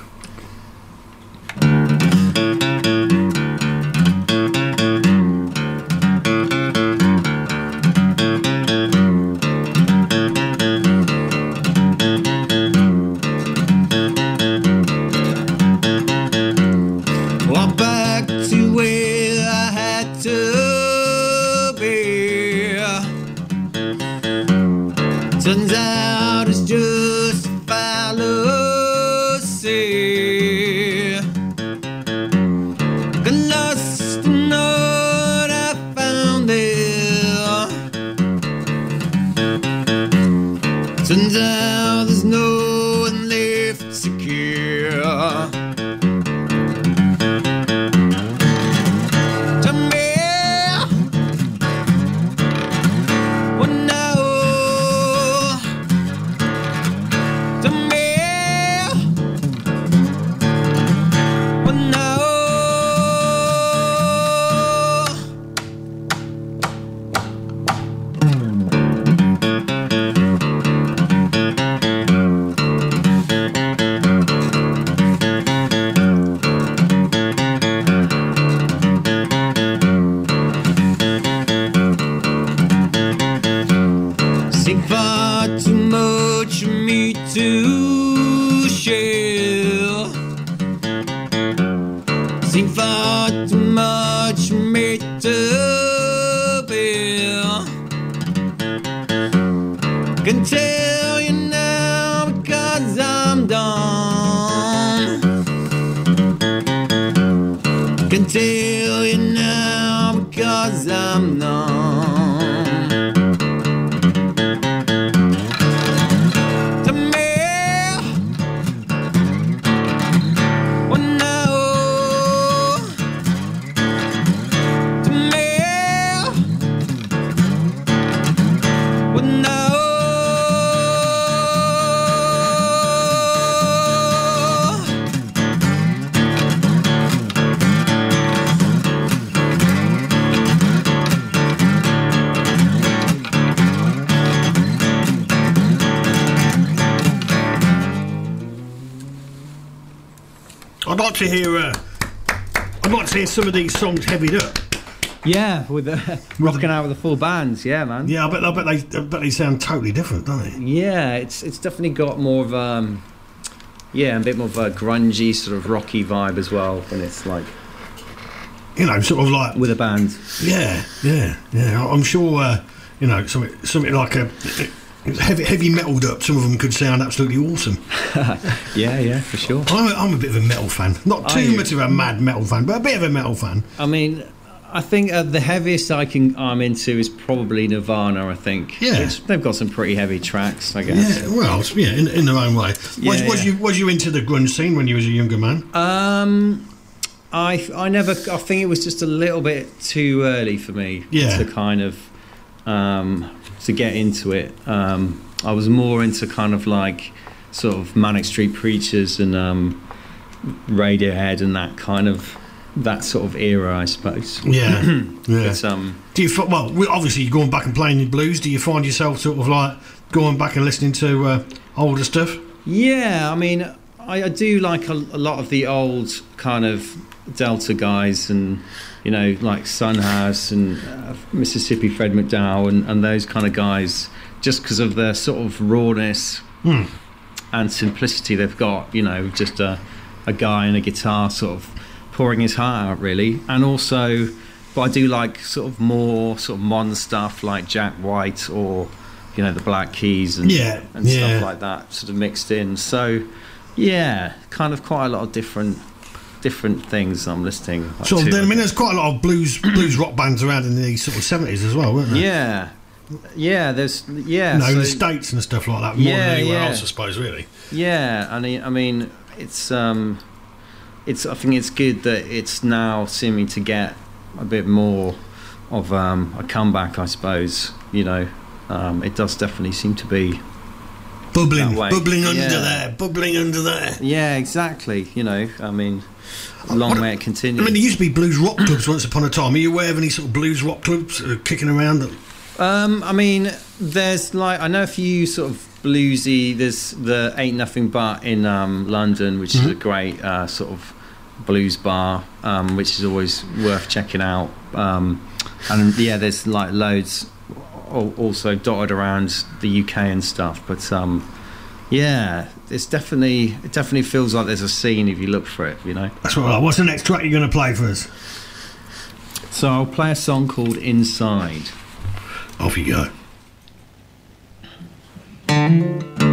Some of these songs heavied up. Yeah, with the, rocking out with the full bands. Yeah, man. Yeah, I bet. I bet they. I bet they sound totally different, don't they? Yeah, it's it's definitely got more of um, yeah, a bit more of a grungy sort of rocky vibe as well when it's like You know, sort of like with a band. Yeah, yeah, yeah. I'm sure. Uh, you know, something something like a. Heavy, heavy metalled up. Some of them could sound absolutely awesome. [laughs] Yeah, yeah, for sure. I'm a, I'm a bit of a metal fan. Not too much of a mad metal fan, but a bit of a metal fan. I mean, I think uh, the heaviest I can I'm into is probably Nirvana. I think. Yeah. Which- they've got some pretty heavy tracks, I guess. Yeah, well, yeah, in, in their own way. Was, Yeah, was yeah. you was you into the grunge scene when you was a younger man? Um, I I never. I think it was just a little bit too early for me Yeah. to kind of um, to get into it. Um, I was more into kind of like sort of Manic Street Preachers and um, Radiohead and that kind of that sort of era, I suppose. Yeah, yeah. [clears throat] But, um, Do you well? Obviously, you're going back and playing your blues. Do you find yourself sort of like going back and listening to uh, older stuff? Yeah, I mean, I, I do like a, a lot of the old kind of Delta guys, and you know, like Son House and uh, Mississippi Fred McDowell, and, and those kind of guys, just because of their sort of rawness Hmm. And simplicity they've got. You know, just a, a guy and a guitar, sort of pouring his heart out, really, and also. But I do like sort of more sort of modern stuff like Jack White or you know the Black Keys and Yeah, and yeah. stuff like that sort of mixed in. So yeah, kind of quite a lot of different different things I'm listening. like, So, to, I mean, there's quite a lot of blues [clears throat] blues rock bands around in the sort of seventies as well, weren't there? yeah, yeah. There's yeah. Know, so- the states and stuff like that, more Yeah, than anywhere yeah. else, I suppose. Really. Yeah, I mean, I mean, it's um, it's. I think it's good that it's now seeming to get a bit more of um, a comeback. I suppose you know, um, it does definitely seem to be Bubbling, way. bubbling under there, bubbling under there. Yeah, exactly. You know, I mean, long may it continue. I mean, there used to be blues rock clubs once upon a time. Are you aware of any sort of blues rock clubs uh, kicking around? That, Um, I mean, there's like I know a few sort of bluesy. There's the Ain't Nothing But in um, London, which is a great uh, sort of blues bar, um, which is always worth checking out. Um, and yeah, there's like loads also dotted around the UK and stuff. But um, yeah, it's definitely it definitely feels like there's a scene if you look for it. You know. that's what. I- What's the next track you're going to play for us? So I'll play a song called Inside. Off you go.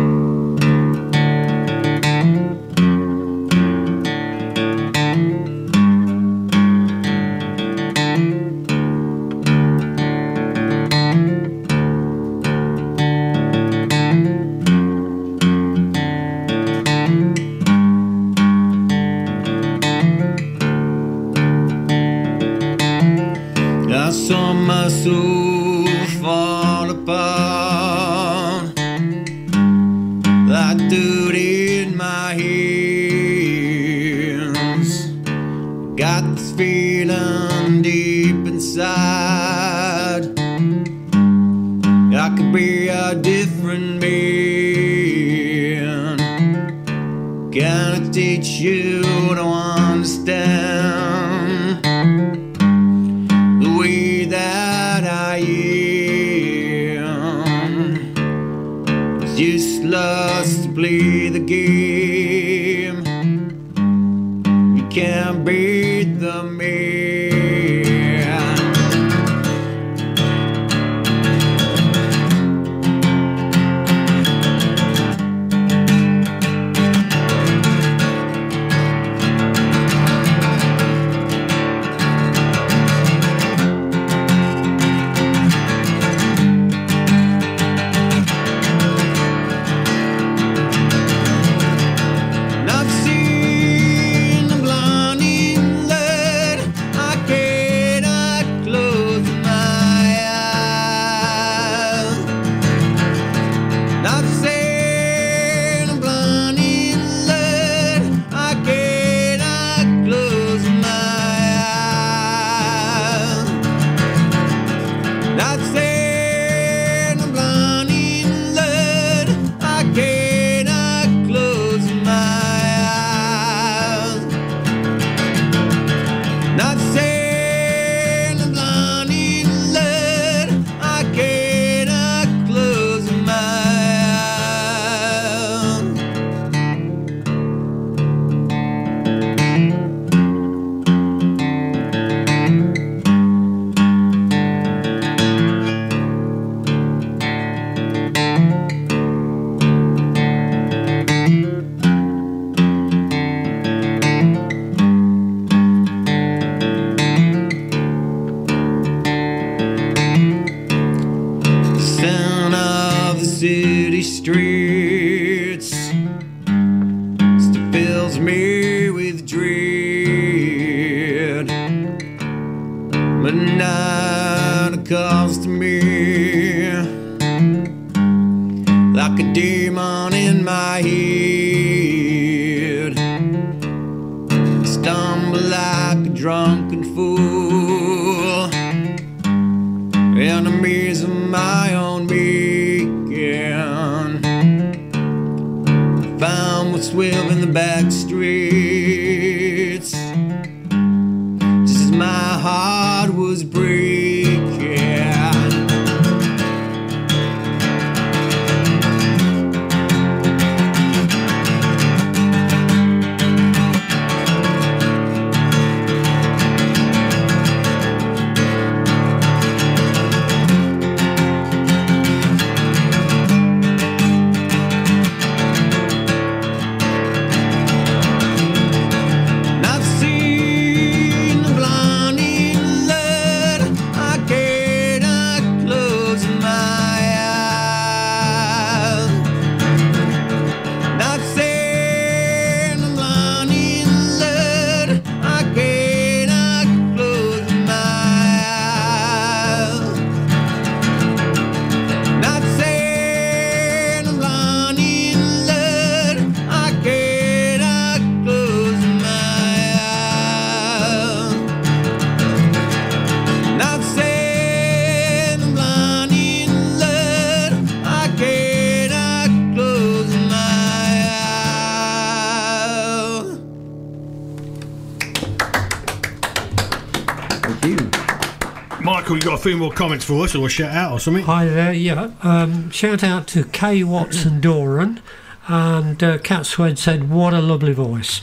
Few more comments for us or a shout out or something? Hi there, yeah. Um, shout out to Kay Watson Doran. And uh, Cat Swed said, What a lovely voice.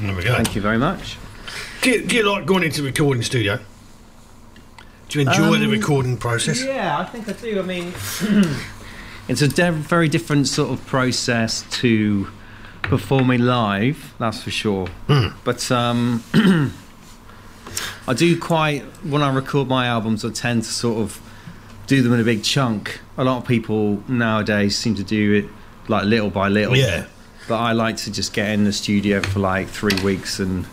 There we go. Thank you very much. Do you, do you like going into the recording studio? Do you enjoy the Um, recording process? Yeah, I think I do. I mean, [clears throat] it's a de- very different sort of process to performing live, that's for sure. But um, [clears throat] I do quite, when I record my albums, I tend to sort of do them in a big chunk. A lot of people nowadays seem to do it like little by little. Yeah. But I like to just get in the studio for like three weeks and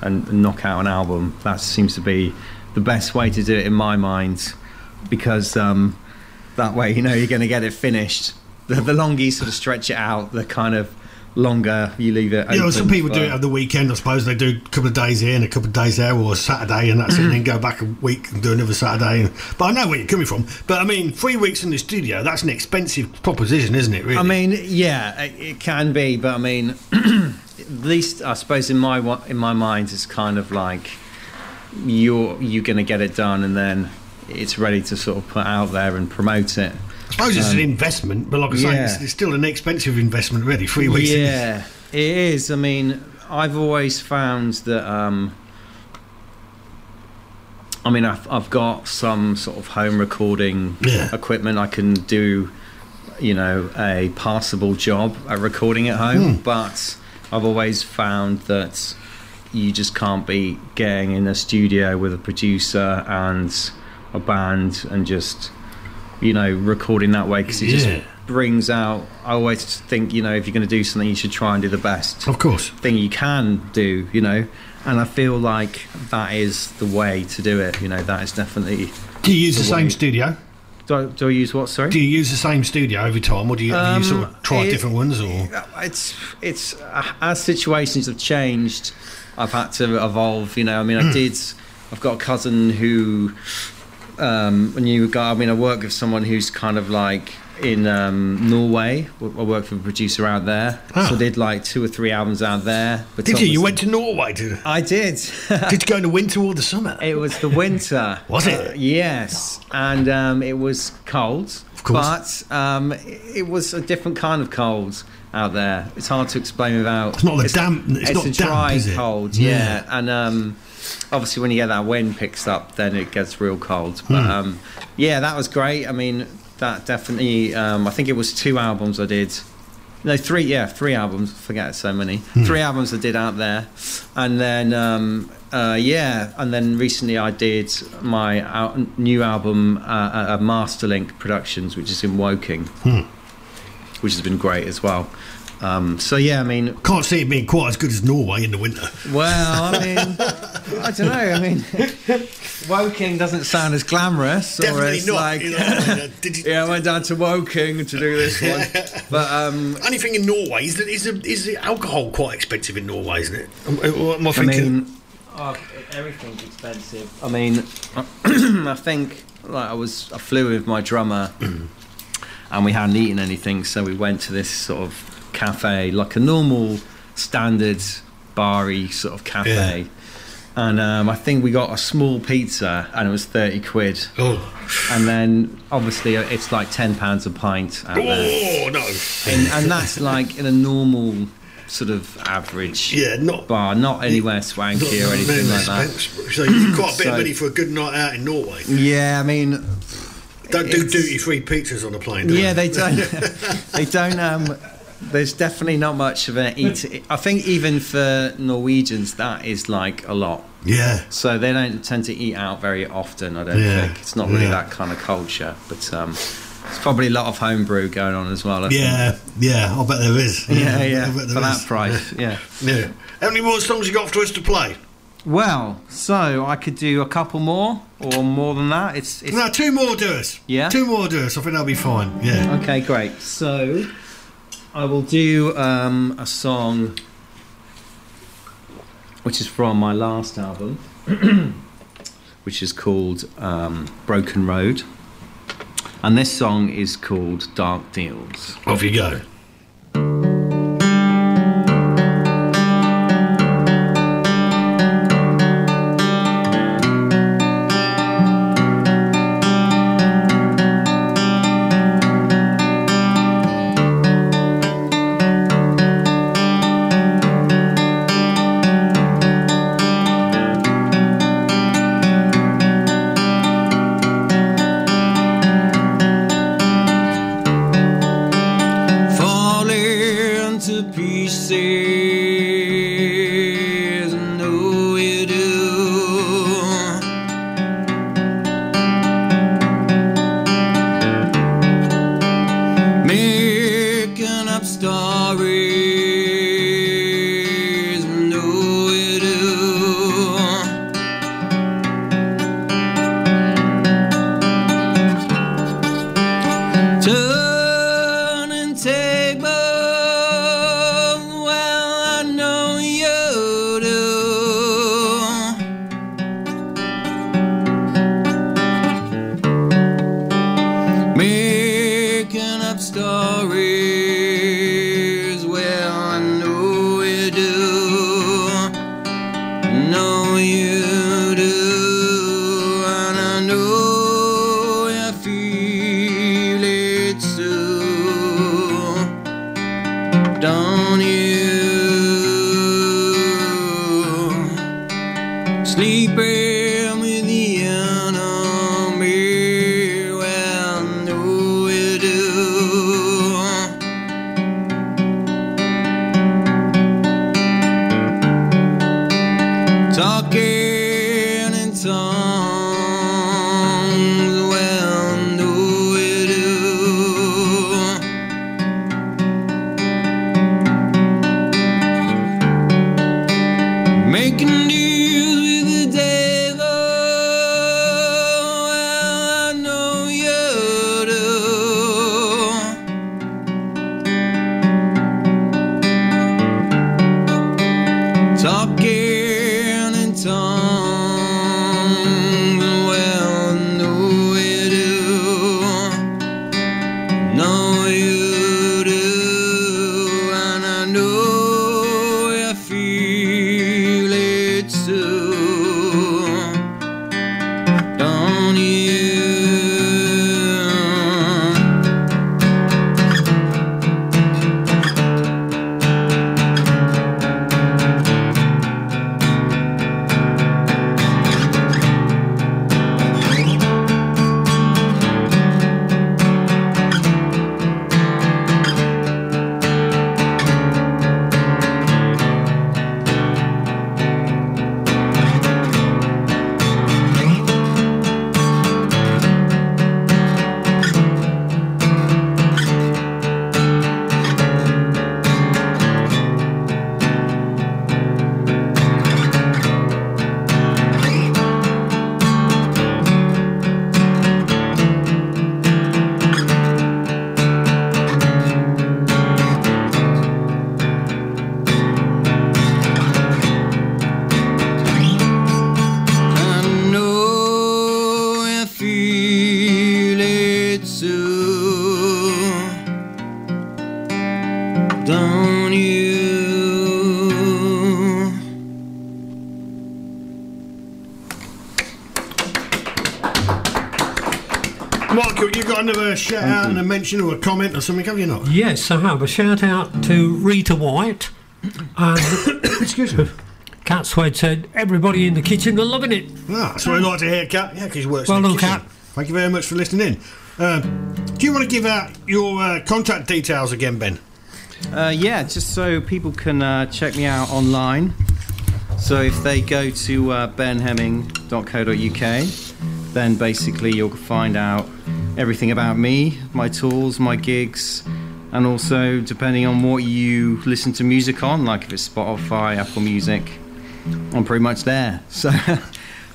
and knock out an album. That seems to be the best way to do it in my mind, because um, that way you know you're going to get it finished. The, the longer you sort of stretch it out, the kind of longer you leave it. You know, some people do it over the weekend. I suppose they do a couple of days here and a couple of days there, or Saturday, and that's it. And then go back a week and do another Saturday. And, but I know where you're coming from. But I mean, three weeks in the studio, that's an expensive proposition, isn't it? Really? I mean, yeah, it, it can be, but I mean, [clears throat] at least I suppose in my in my mind, it's kind of like you're you're going to get it done, and then it's ready to sort of put out there and promote it. Suppose it's an Um, investment, but like I say, yeah. it's, it's still an expensive investment, really. Three weeks. in. Yeah, it is. I mean, I've always found that. Um, I mean, I've, I've got some sort of home recording Yeah. equipment. I can do, you know, a passable job at recording at home, Hmm. but I've always found that you just can't be getting in a studio with a producer and a band and just, you know, recording that way because it Yeah. just brings out. I always think, you know, if you're going to do something, you should try and do the best Of course. thing you can do, you know. And I feel like that is the way to do it. You know, that is definitely. Do you use the, way- same studio? Do I, do I use what? Sorry. Do you use the same studio every time, or do you, have you sort Um, of try it- different ones? Or It's it's uh, as situations have changed, I've had to evolve. You know, I mean, I did. I've got a cousin who, um, a new guy. I mean, I work with someone who's kind of like in um, Norway. I work for a producer out there, Ah. so I did like two or three albums out there. But did you? You went to Norway to? I did. did you go in the winter or the summer? It was the winter. [laughs] Was it? Uh, yes, and um, it was cold. Of course. But um, it was a different kind of cold out there. It's hard to explain without. It's not the damp- it's not a damp, dry cold. Yeah. Yeah, and um, obviously when you get that wind picks up, then it gets real cold. But Hmm. um, yeah, that was great. I mean, that definitely. Um, I think it was two albums I did. No, three. Yeah, three albums. Forget so many. Hmm. Three albums I did out there, and then um, uh, yeah, and then recently I did my al- new album, uh, uh, Masterlink Productions, which is in Woking, Hmm. which has been great as well. Um, so yeah, I mean, Can't see it being quite as good as Norway in the winter. well, I mean, [laughs] I don't know. I mean, Woking doesn't sound as glamorous, or Definitely as not. like. you know, you, [laughs] yeah, I went down to Woking to do this [laughs] one, but um, Only thing in Norway is that is, the, is the alcohol quite expensive in Norway, isn't it? Am, am I I mean, oh, everything's expensive. I mean, [clears throat] I think like I was, I flew with my drummer, and we hadn't eaten anything, so we went to this sort of cafe, like a normal, standard, bar-y sort of cafe. And um, I think we got a small pizza, and it was thirty quid. oh, And then obviously uh, it's like ten pounds a pint there, oh no. and, and that's like in a normal sort of average Yeah, not. bar, not anywhere swanky not or anything like that. So quite a [clears throat] bit of money for a good night out in Norway. Yeah, I mean, Don't do duty free pizzas on a plane. Do yeah, they? they don't. [laughs] they don't. Um, there's definitely not much of an eat. I think even for Norwegians, that is like a lot. Yeah. So they don't tend to eat out very often. I don't Yeah, think it's not really yeah. that kind of culture. But um, it's probably a lot of homebrew going on as well. I think. Yeah, yeah, I bet there is. yeah, I yeah. bet For there that is. price, [laughs] yeah. Yeah. How many more songs you got for us to play? Well, so I could do a couple more or more than that. It's, it's No, two more do us. Yeah? Two more do us. I think that'll be fine. Yeah. Okay, great. So I will do um, a song which is from my last album, [clears throat] which is called um, Broken Road. And this song is called Dark Deals. Off you go. You got another shout out and a mention or a comment or something, have you not? Yes, I have. A shout out to Rita White. And [coughs] Excuse me. Cat Swed said, everybody in the kitchen are loving it. Ah, that's what I like to hear, Cat. Yeah, because he works Well in the done, kitchen. Cat. Thank you very much for listening in. Um, do you want to give out your uh, contact details again, Ben? Uh, yeah, just so people can uh, check me out online. So if they go to uh, benhemming.co.uk, then basically you'll find out everything about me, my tools, my gigs, and also depending on what you listen to music on, like if it's Spotify, Apple Music, I'm pretty much there. [laughs] So,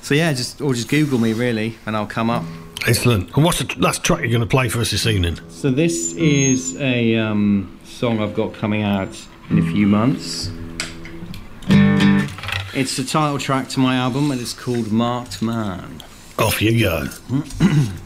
so yeah, just or just Google me really, and I'll come up. Excellent. And what's the last track you're going to play for us this evening? So this is a um, song I've got coming out in a few months. It's the title track to my album, and it's called Marked Man. Off you go. [clears throat]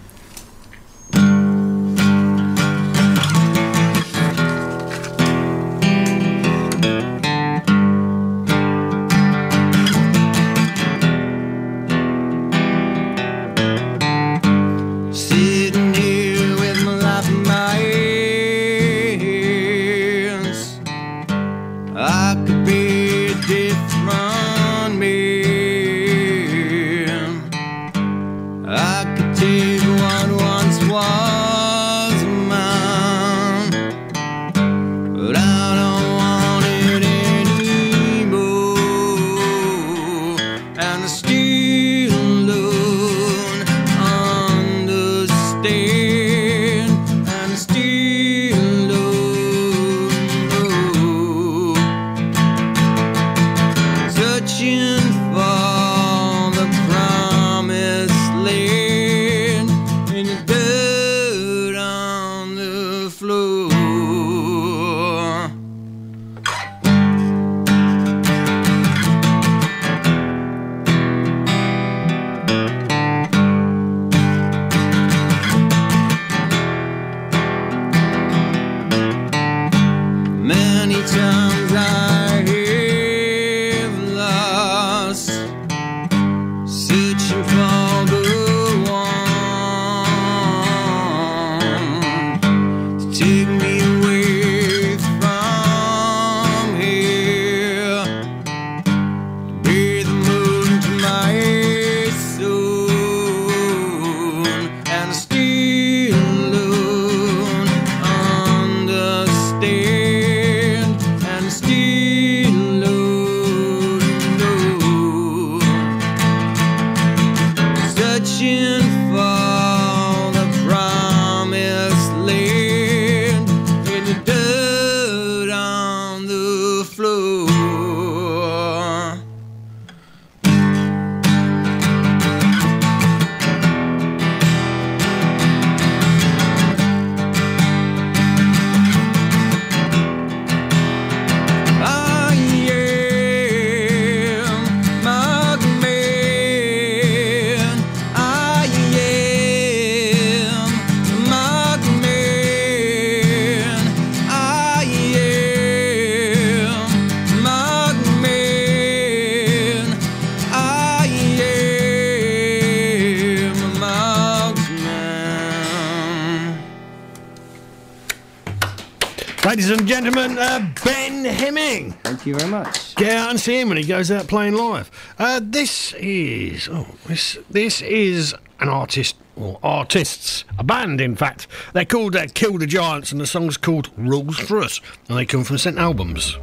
Thank you very much. Get out and see him when he goes out playing live. Uh, this is oh, this this is an artist or artists, a band in fact. They're called uh, Kill the Giants, and the song's called Rules for Us, and they come from St Albans.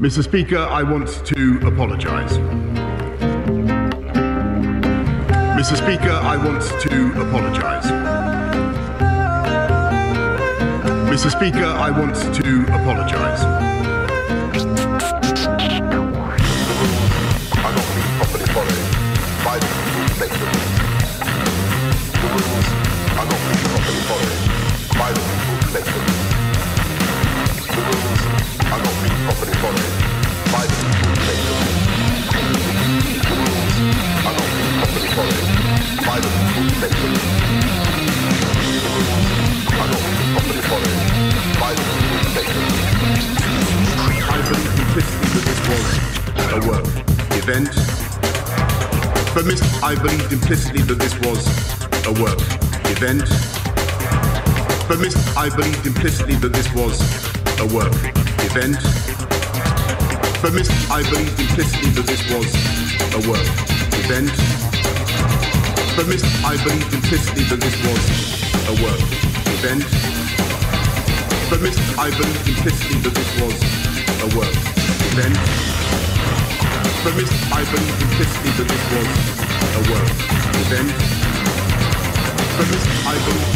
Mr. Speaker, I want to apologise. Mr. Speaker, I want to apologise. Mr. Speaker, I want to apologise. I believe implicitly that this was a work event. But Miss, I believed implicitly that this was a work event. But Miss, I believed implicitly that this was a work event. But Miss, I believed implicitly that this was a work event. But Miss, I believed implicitly that this was a work event. But Miss, I believed implicitly that this was a work event. But Miss, I believed implicitly that this was a work event. But Miss, I believed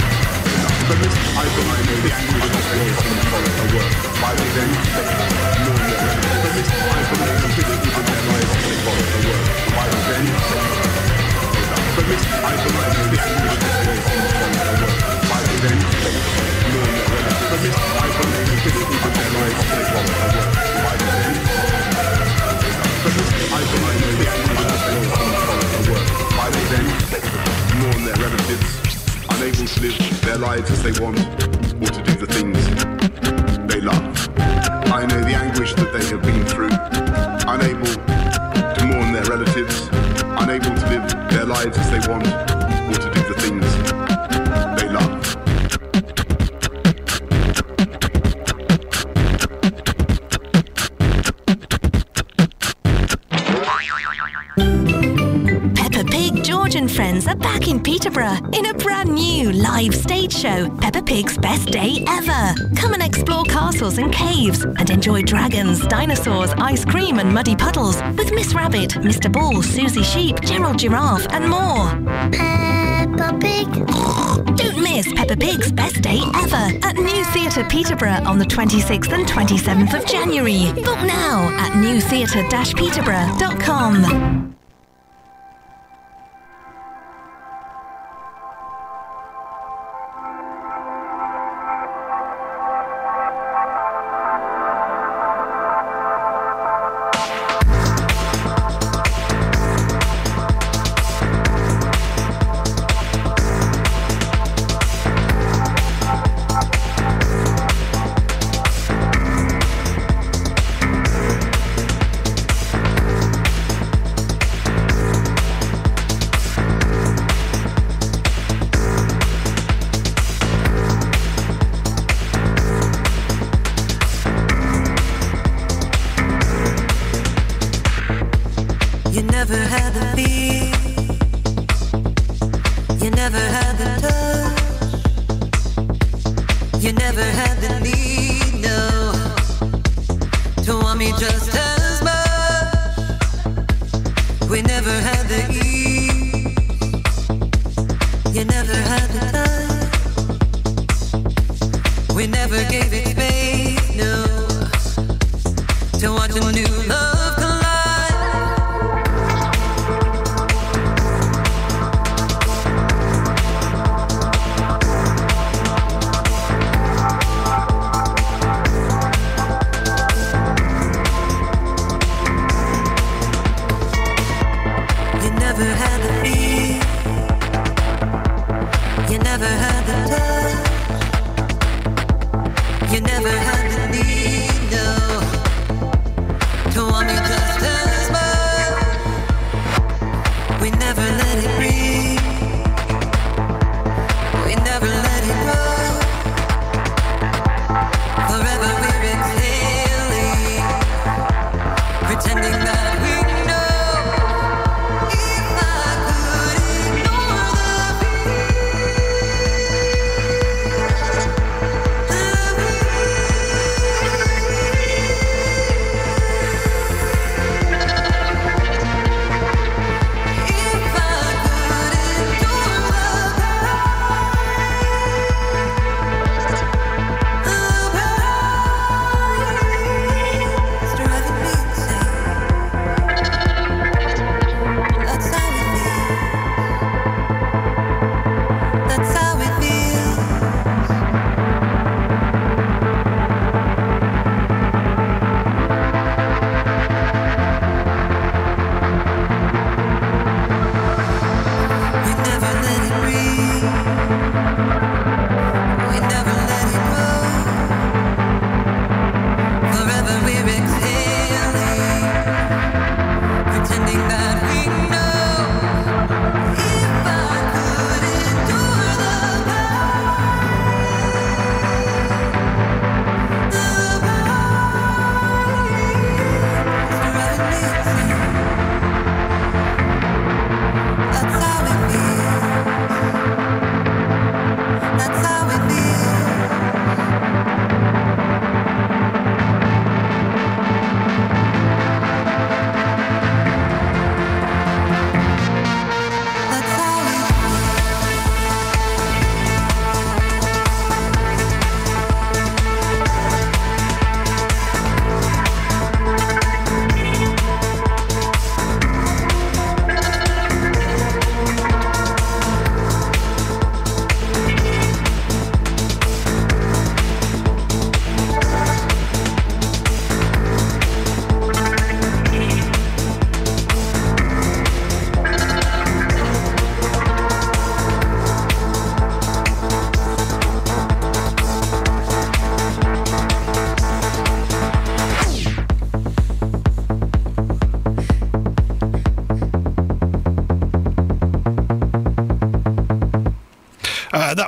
But I this. But I believe implicitly that their lives they was a work event. But Miss, I believe implicitly that this was a work event. But Miss, I believe implicitly that their lives they was a work event. But Miss, I believe implicitly that this was a work event. Mourn their relatives, unable to live their lives as they want, or to do the things they love. I know the anguish that they have been through, unable to mourn their relatives, unable to live their lives as they want, or to do the things George and friends are back in Peterborough in a brand new live stage show, Peppa Pig's Best Day Ever. Come and explore castles and caves and enjoy dragons, dinosaurs, ice cream and muddy puddles with Miss Rabbit, Mr. Bull, Susie Sheep, Gerald Giraffe and more. Peppa Pig. Don't miss Peppa Pig's Best Day Ever at New Theatre Peterborough on the 26th and 27th of January. Book now at newtheatre-peterborough.com.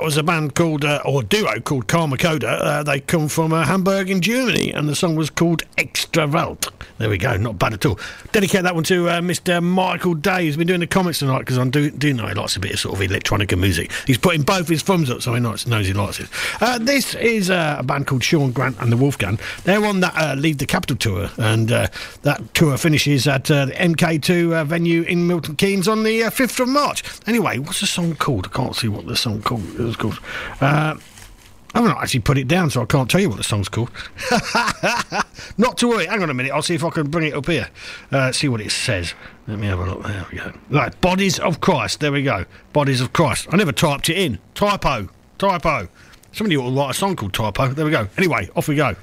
was a band called, uh, or duo called Karma Coda. Uh, they come from uh, Hamburg in Germany, and the song was called Extrawelt. There we go, not bad at all. Dedicate that one to uh, Mr. Michael Day, who's been doing the comments tonight because I do, do know he likes a bit of sort of electronica music. He's putting both his thumbs up, so he knows, knows he likes it. Uh, this is uh, a band called Sean Grant and the Wolfgang. They're on that uh, Leave the Capital tour, and uh, that tour finishes at uh, the MK2 uh, venue in Milton Keynes on the uh, 5th of March. Anyway, what's the song called? I can't see what the song called. It was called. I've not actually put it down, so I can't tell you what the song's called. [laughs] not to worry. Hang on a minute. I'll see if I can bring it up here. Uh, see what it says. Let me have a look. There we go. Right, Bodies of Christ. There we go. Bodies of Christ. I never typed it in. Typo. Typo. Somebody ought to write a song called Typo. There we go. Anyway, off we go.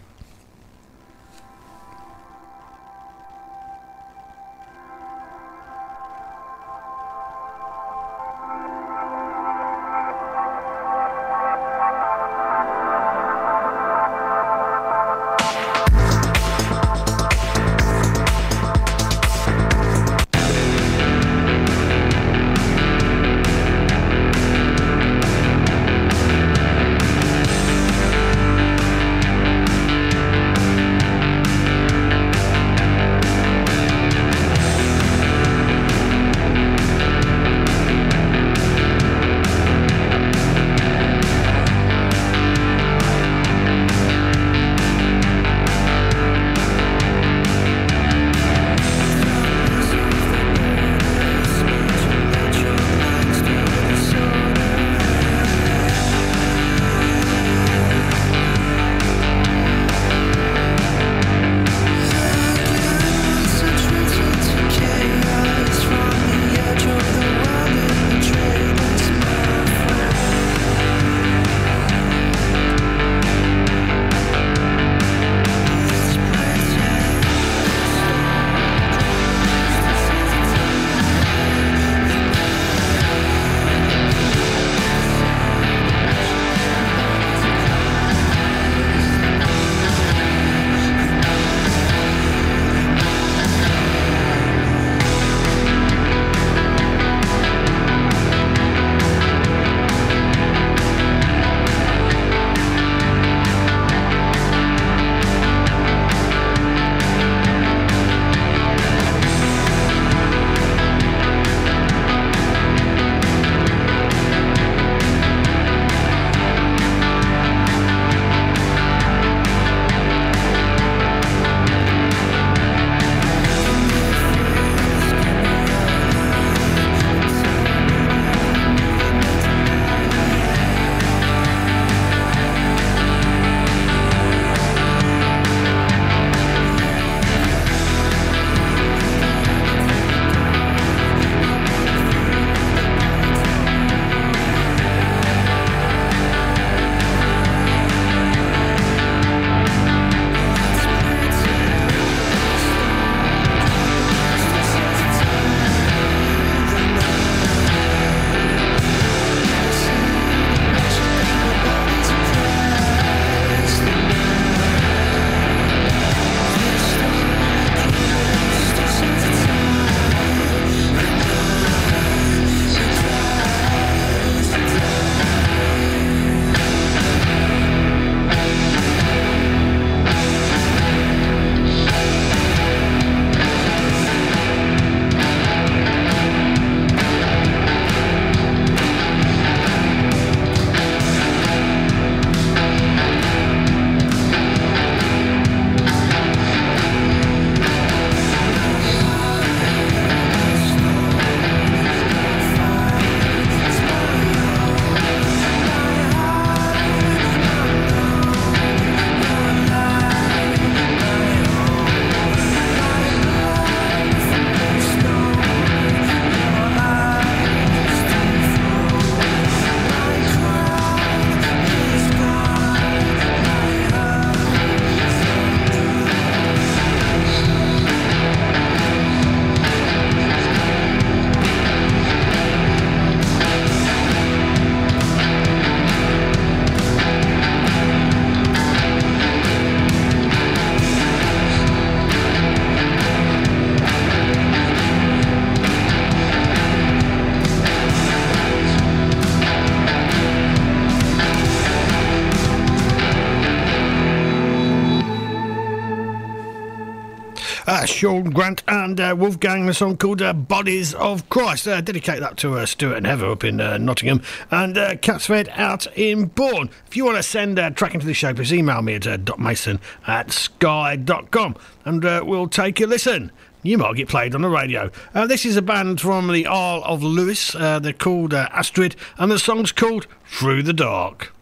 Sean Grant and uh, Wolfgang, a song called uh, Bodies of Christ. Uh, dedicate that to uh, Stuart and Heather up in uh, Nottingham and uh, Catsfed out in Bourne. If you want to send a track into the show, please email me at uh, docmason at sky.com and uh, we'll take a listen. You might get played on the radio. This is a band from the Isle of Lewis. They're called Astrid and the song's called Through the Dark.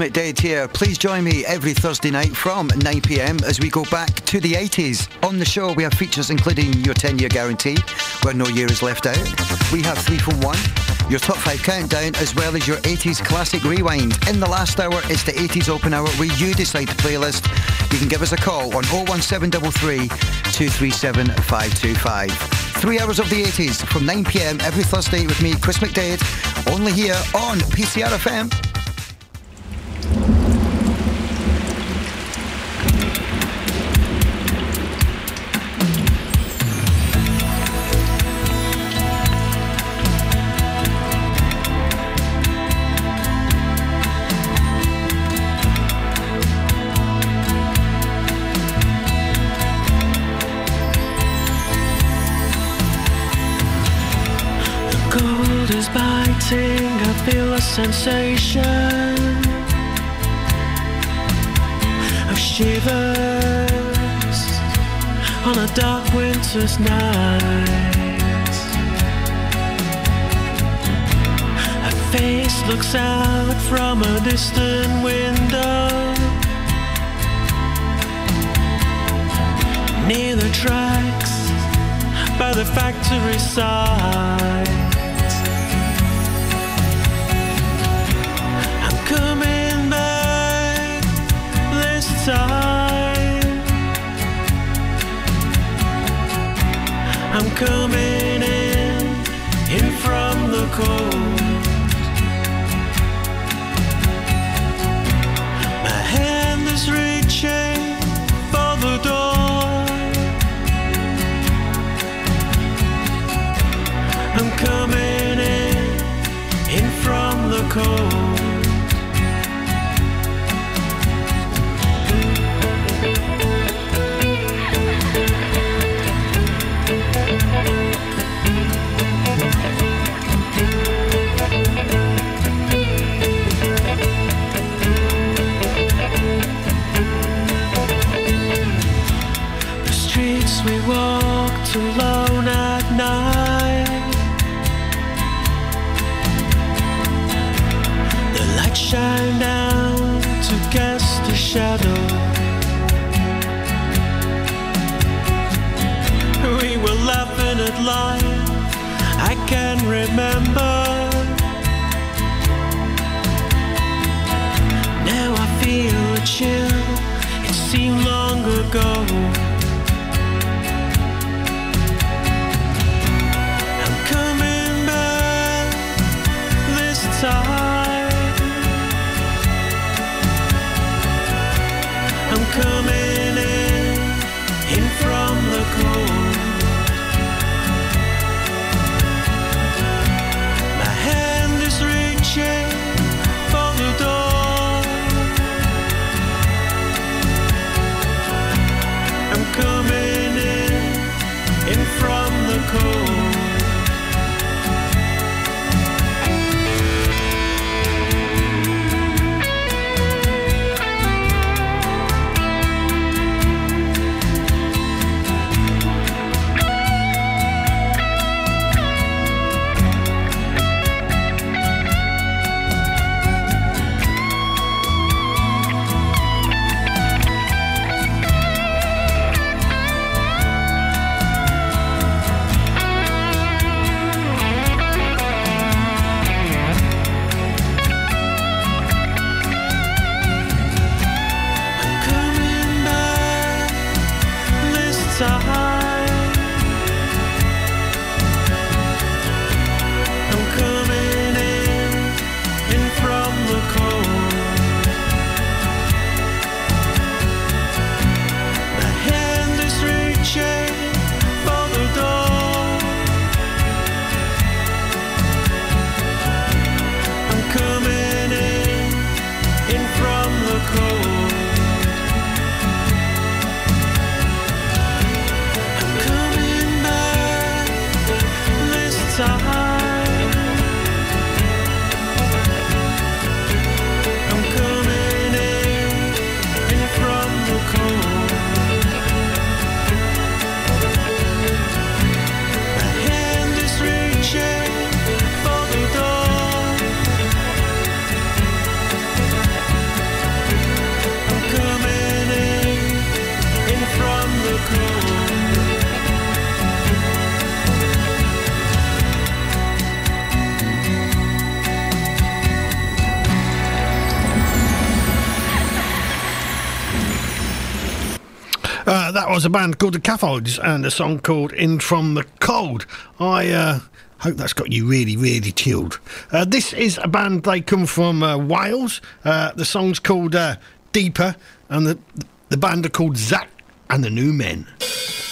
Chris McDade here. Please join me every Thursday night from 9pm as we go back to the 80s. On the show, we have features including your 10 year guarantee, where no year is left out. We have 3 from 1, your top 5 countdown, as well as your 80s classic rewind. In the last hour, it's the 80s open hour where you decide the playlist. You can give us a call on 01733 237 525. Three hours of the 80s from 9pm every Thursday with me, Chris McDade, only here on PCR sensation of shivers on a dark winter's night. A face looks out from a distant window near the tracks by the factory side. time. I'm coming in, in from the cold. My hand is raised. remember. was a band called the Cathodes and a song called In From the Cold. I uh, hope that's got you really, really chilled. Uh, this is a band, they come from uh, Wales. Uh, the song's called uh, Deeper, and the, the band are called Zach and the New Men.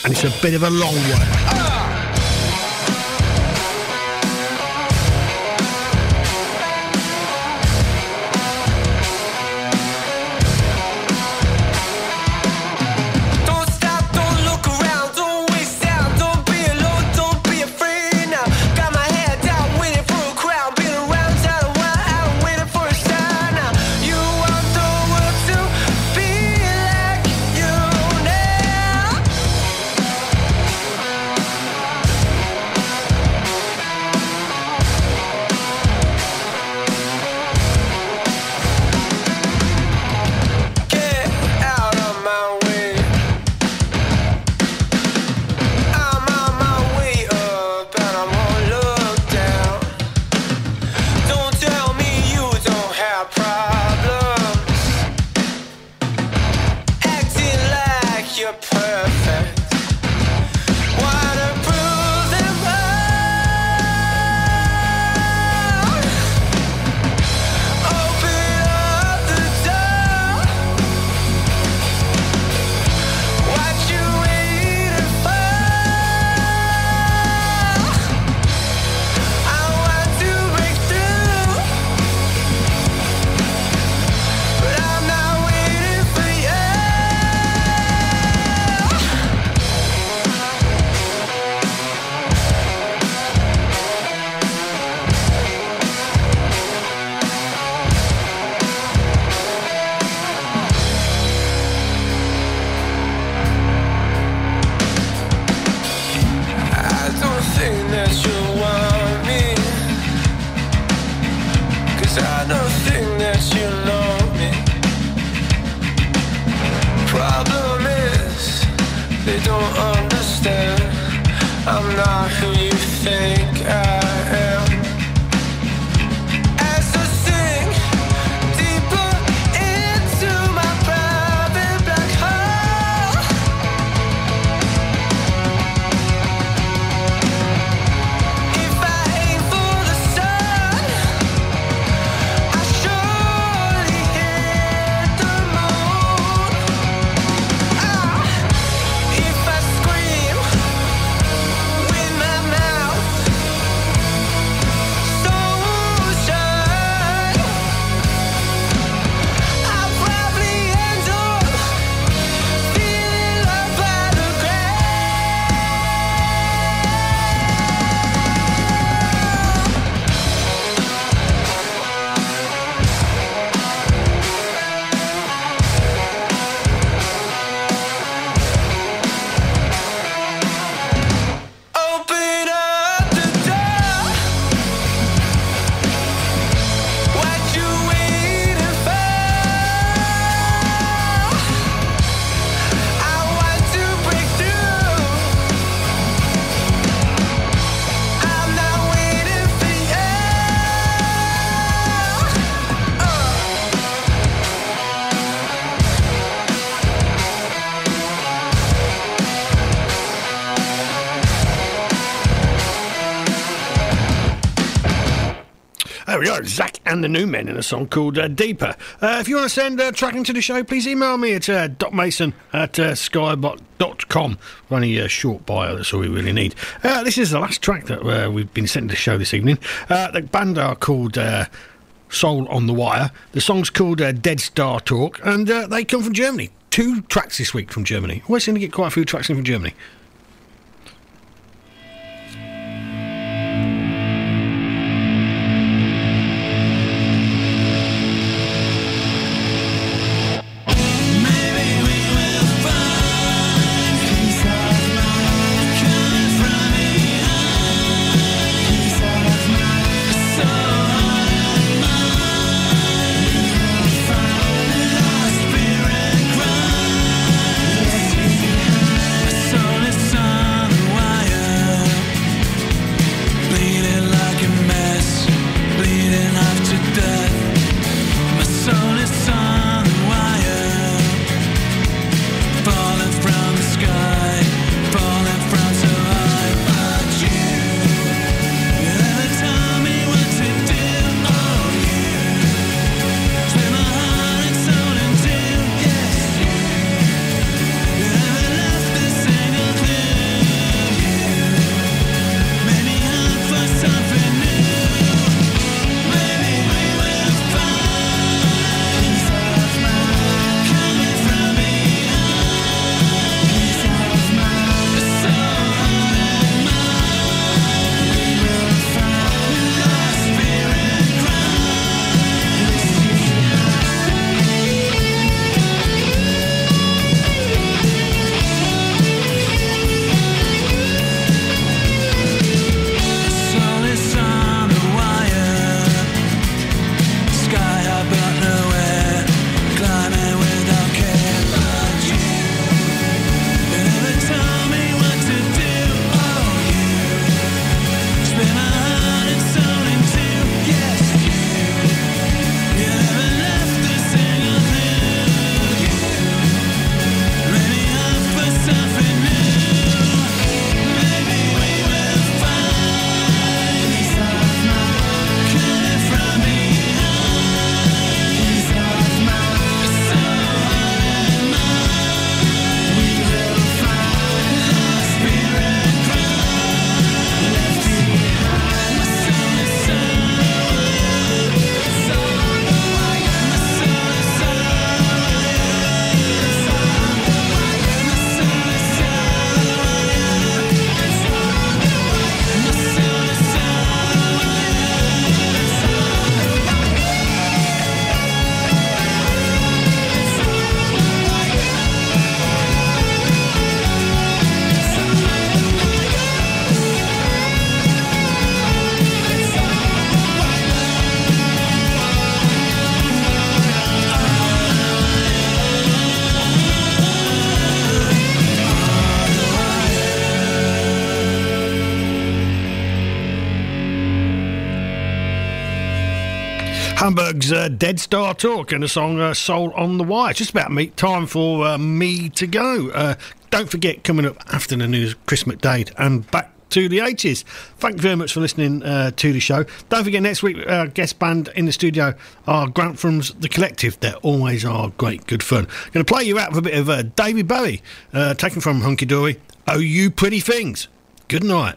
And it's a bit of a long one. And the New Men in a song called uh, Deeper. Uh, if you want to send uh, tracking to the show, please email me at uh, docmason at uh, sky.com. Only a short bio, that's all we really need. Uh, this is the last track that uh, we've been sent to the show this evening. Uh, the band are called uh, Soul on the Wire. The song's called uh, Dead Star Talk, and uh, they come from Germany. Two tracks this week from Germany. Always seem to get quite a few tracks in from Germany. Hamburg's uh, Dead Star Talk and the song uh, Soul on the Wire. It's just about me, time for uh, me to go. Uh, don't forget, coming up after the news, Chris McDade and back to the 80s. Thank you very much for listening uh, to the show. Don't forget, next week, uh, guest band in the studio are Grant from's The Collective. They always are great, good fun. Going to play you out with a bit of uh, David Bowie, uh, taken from Hunky Dory. Oh, you pretty things. Good night.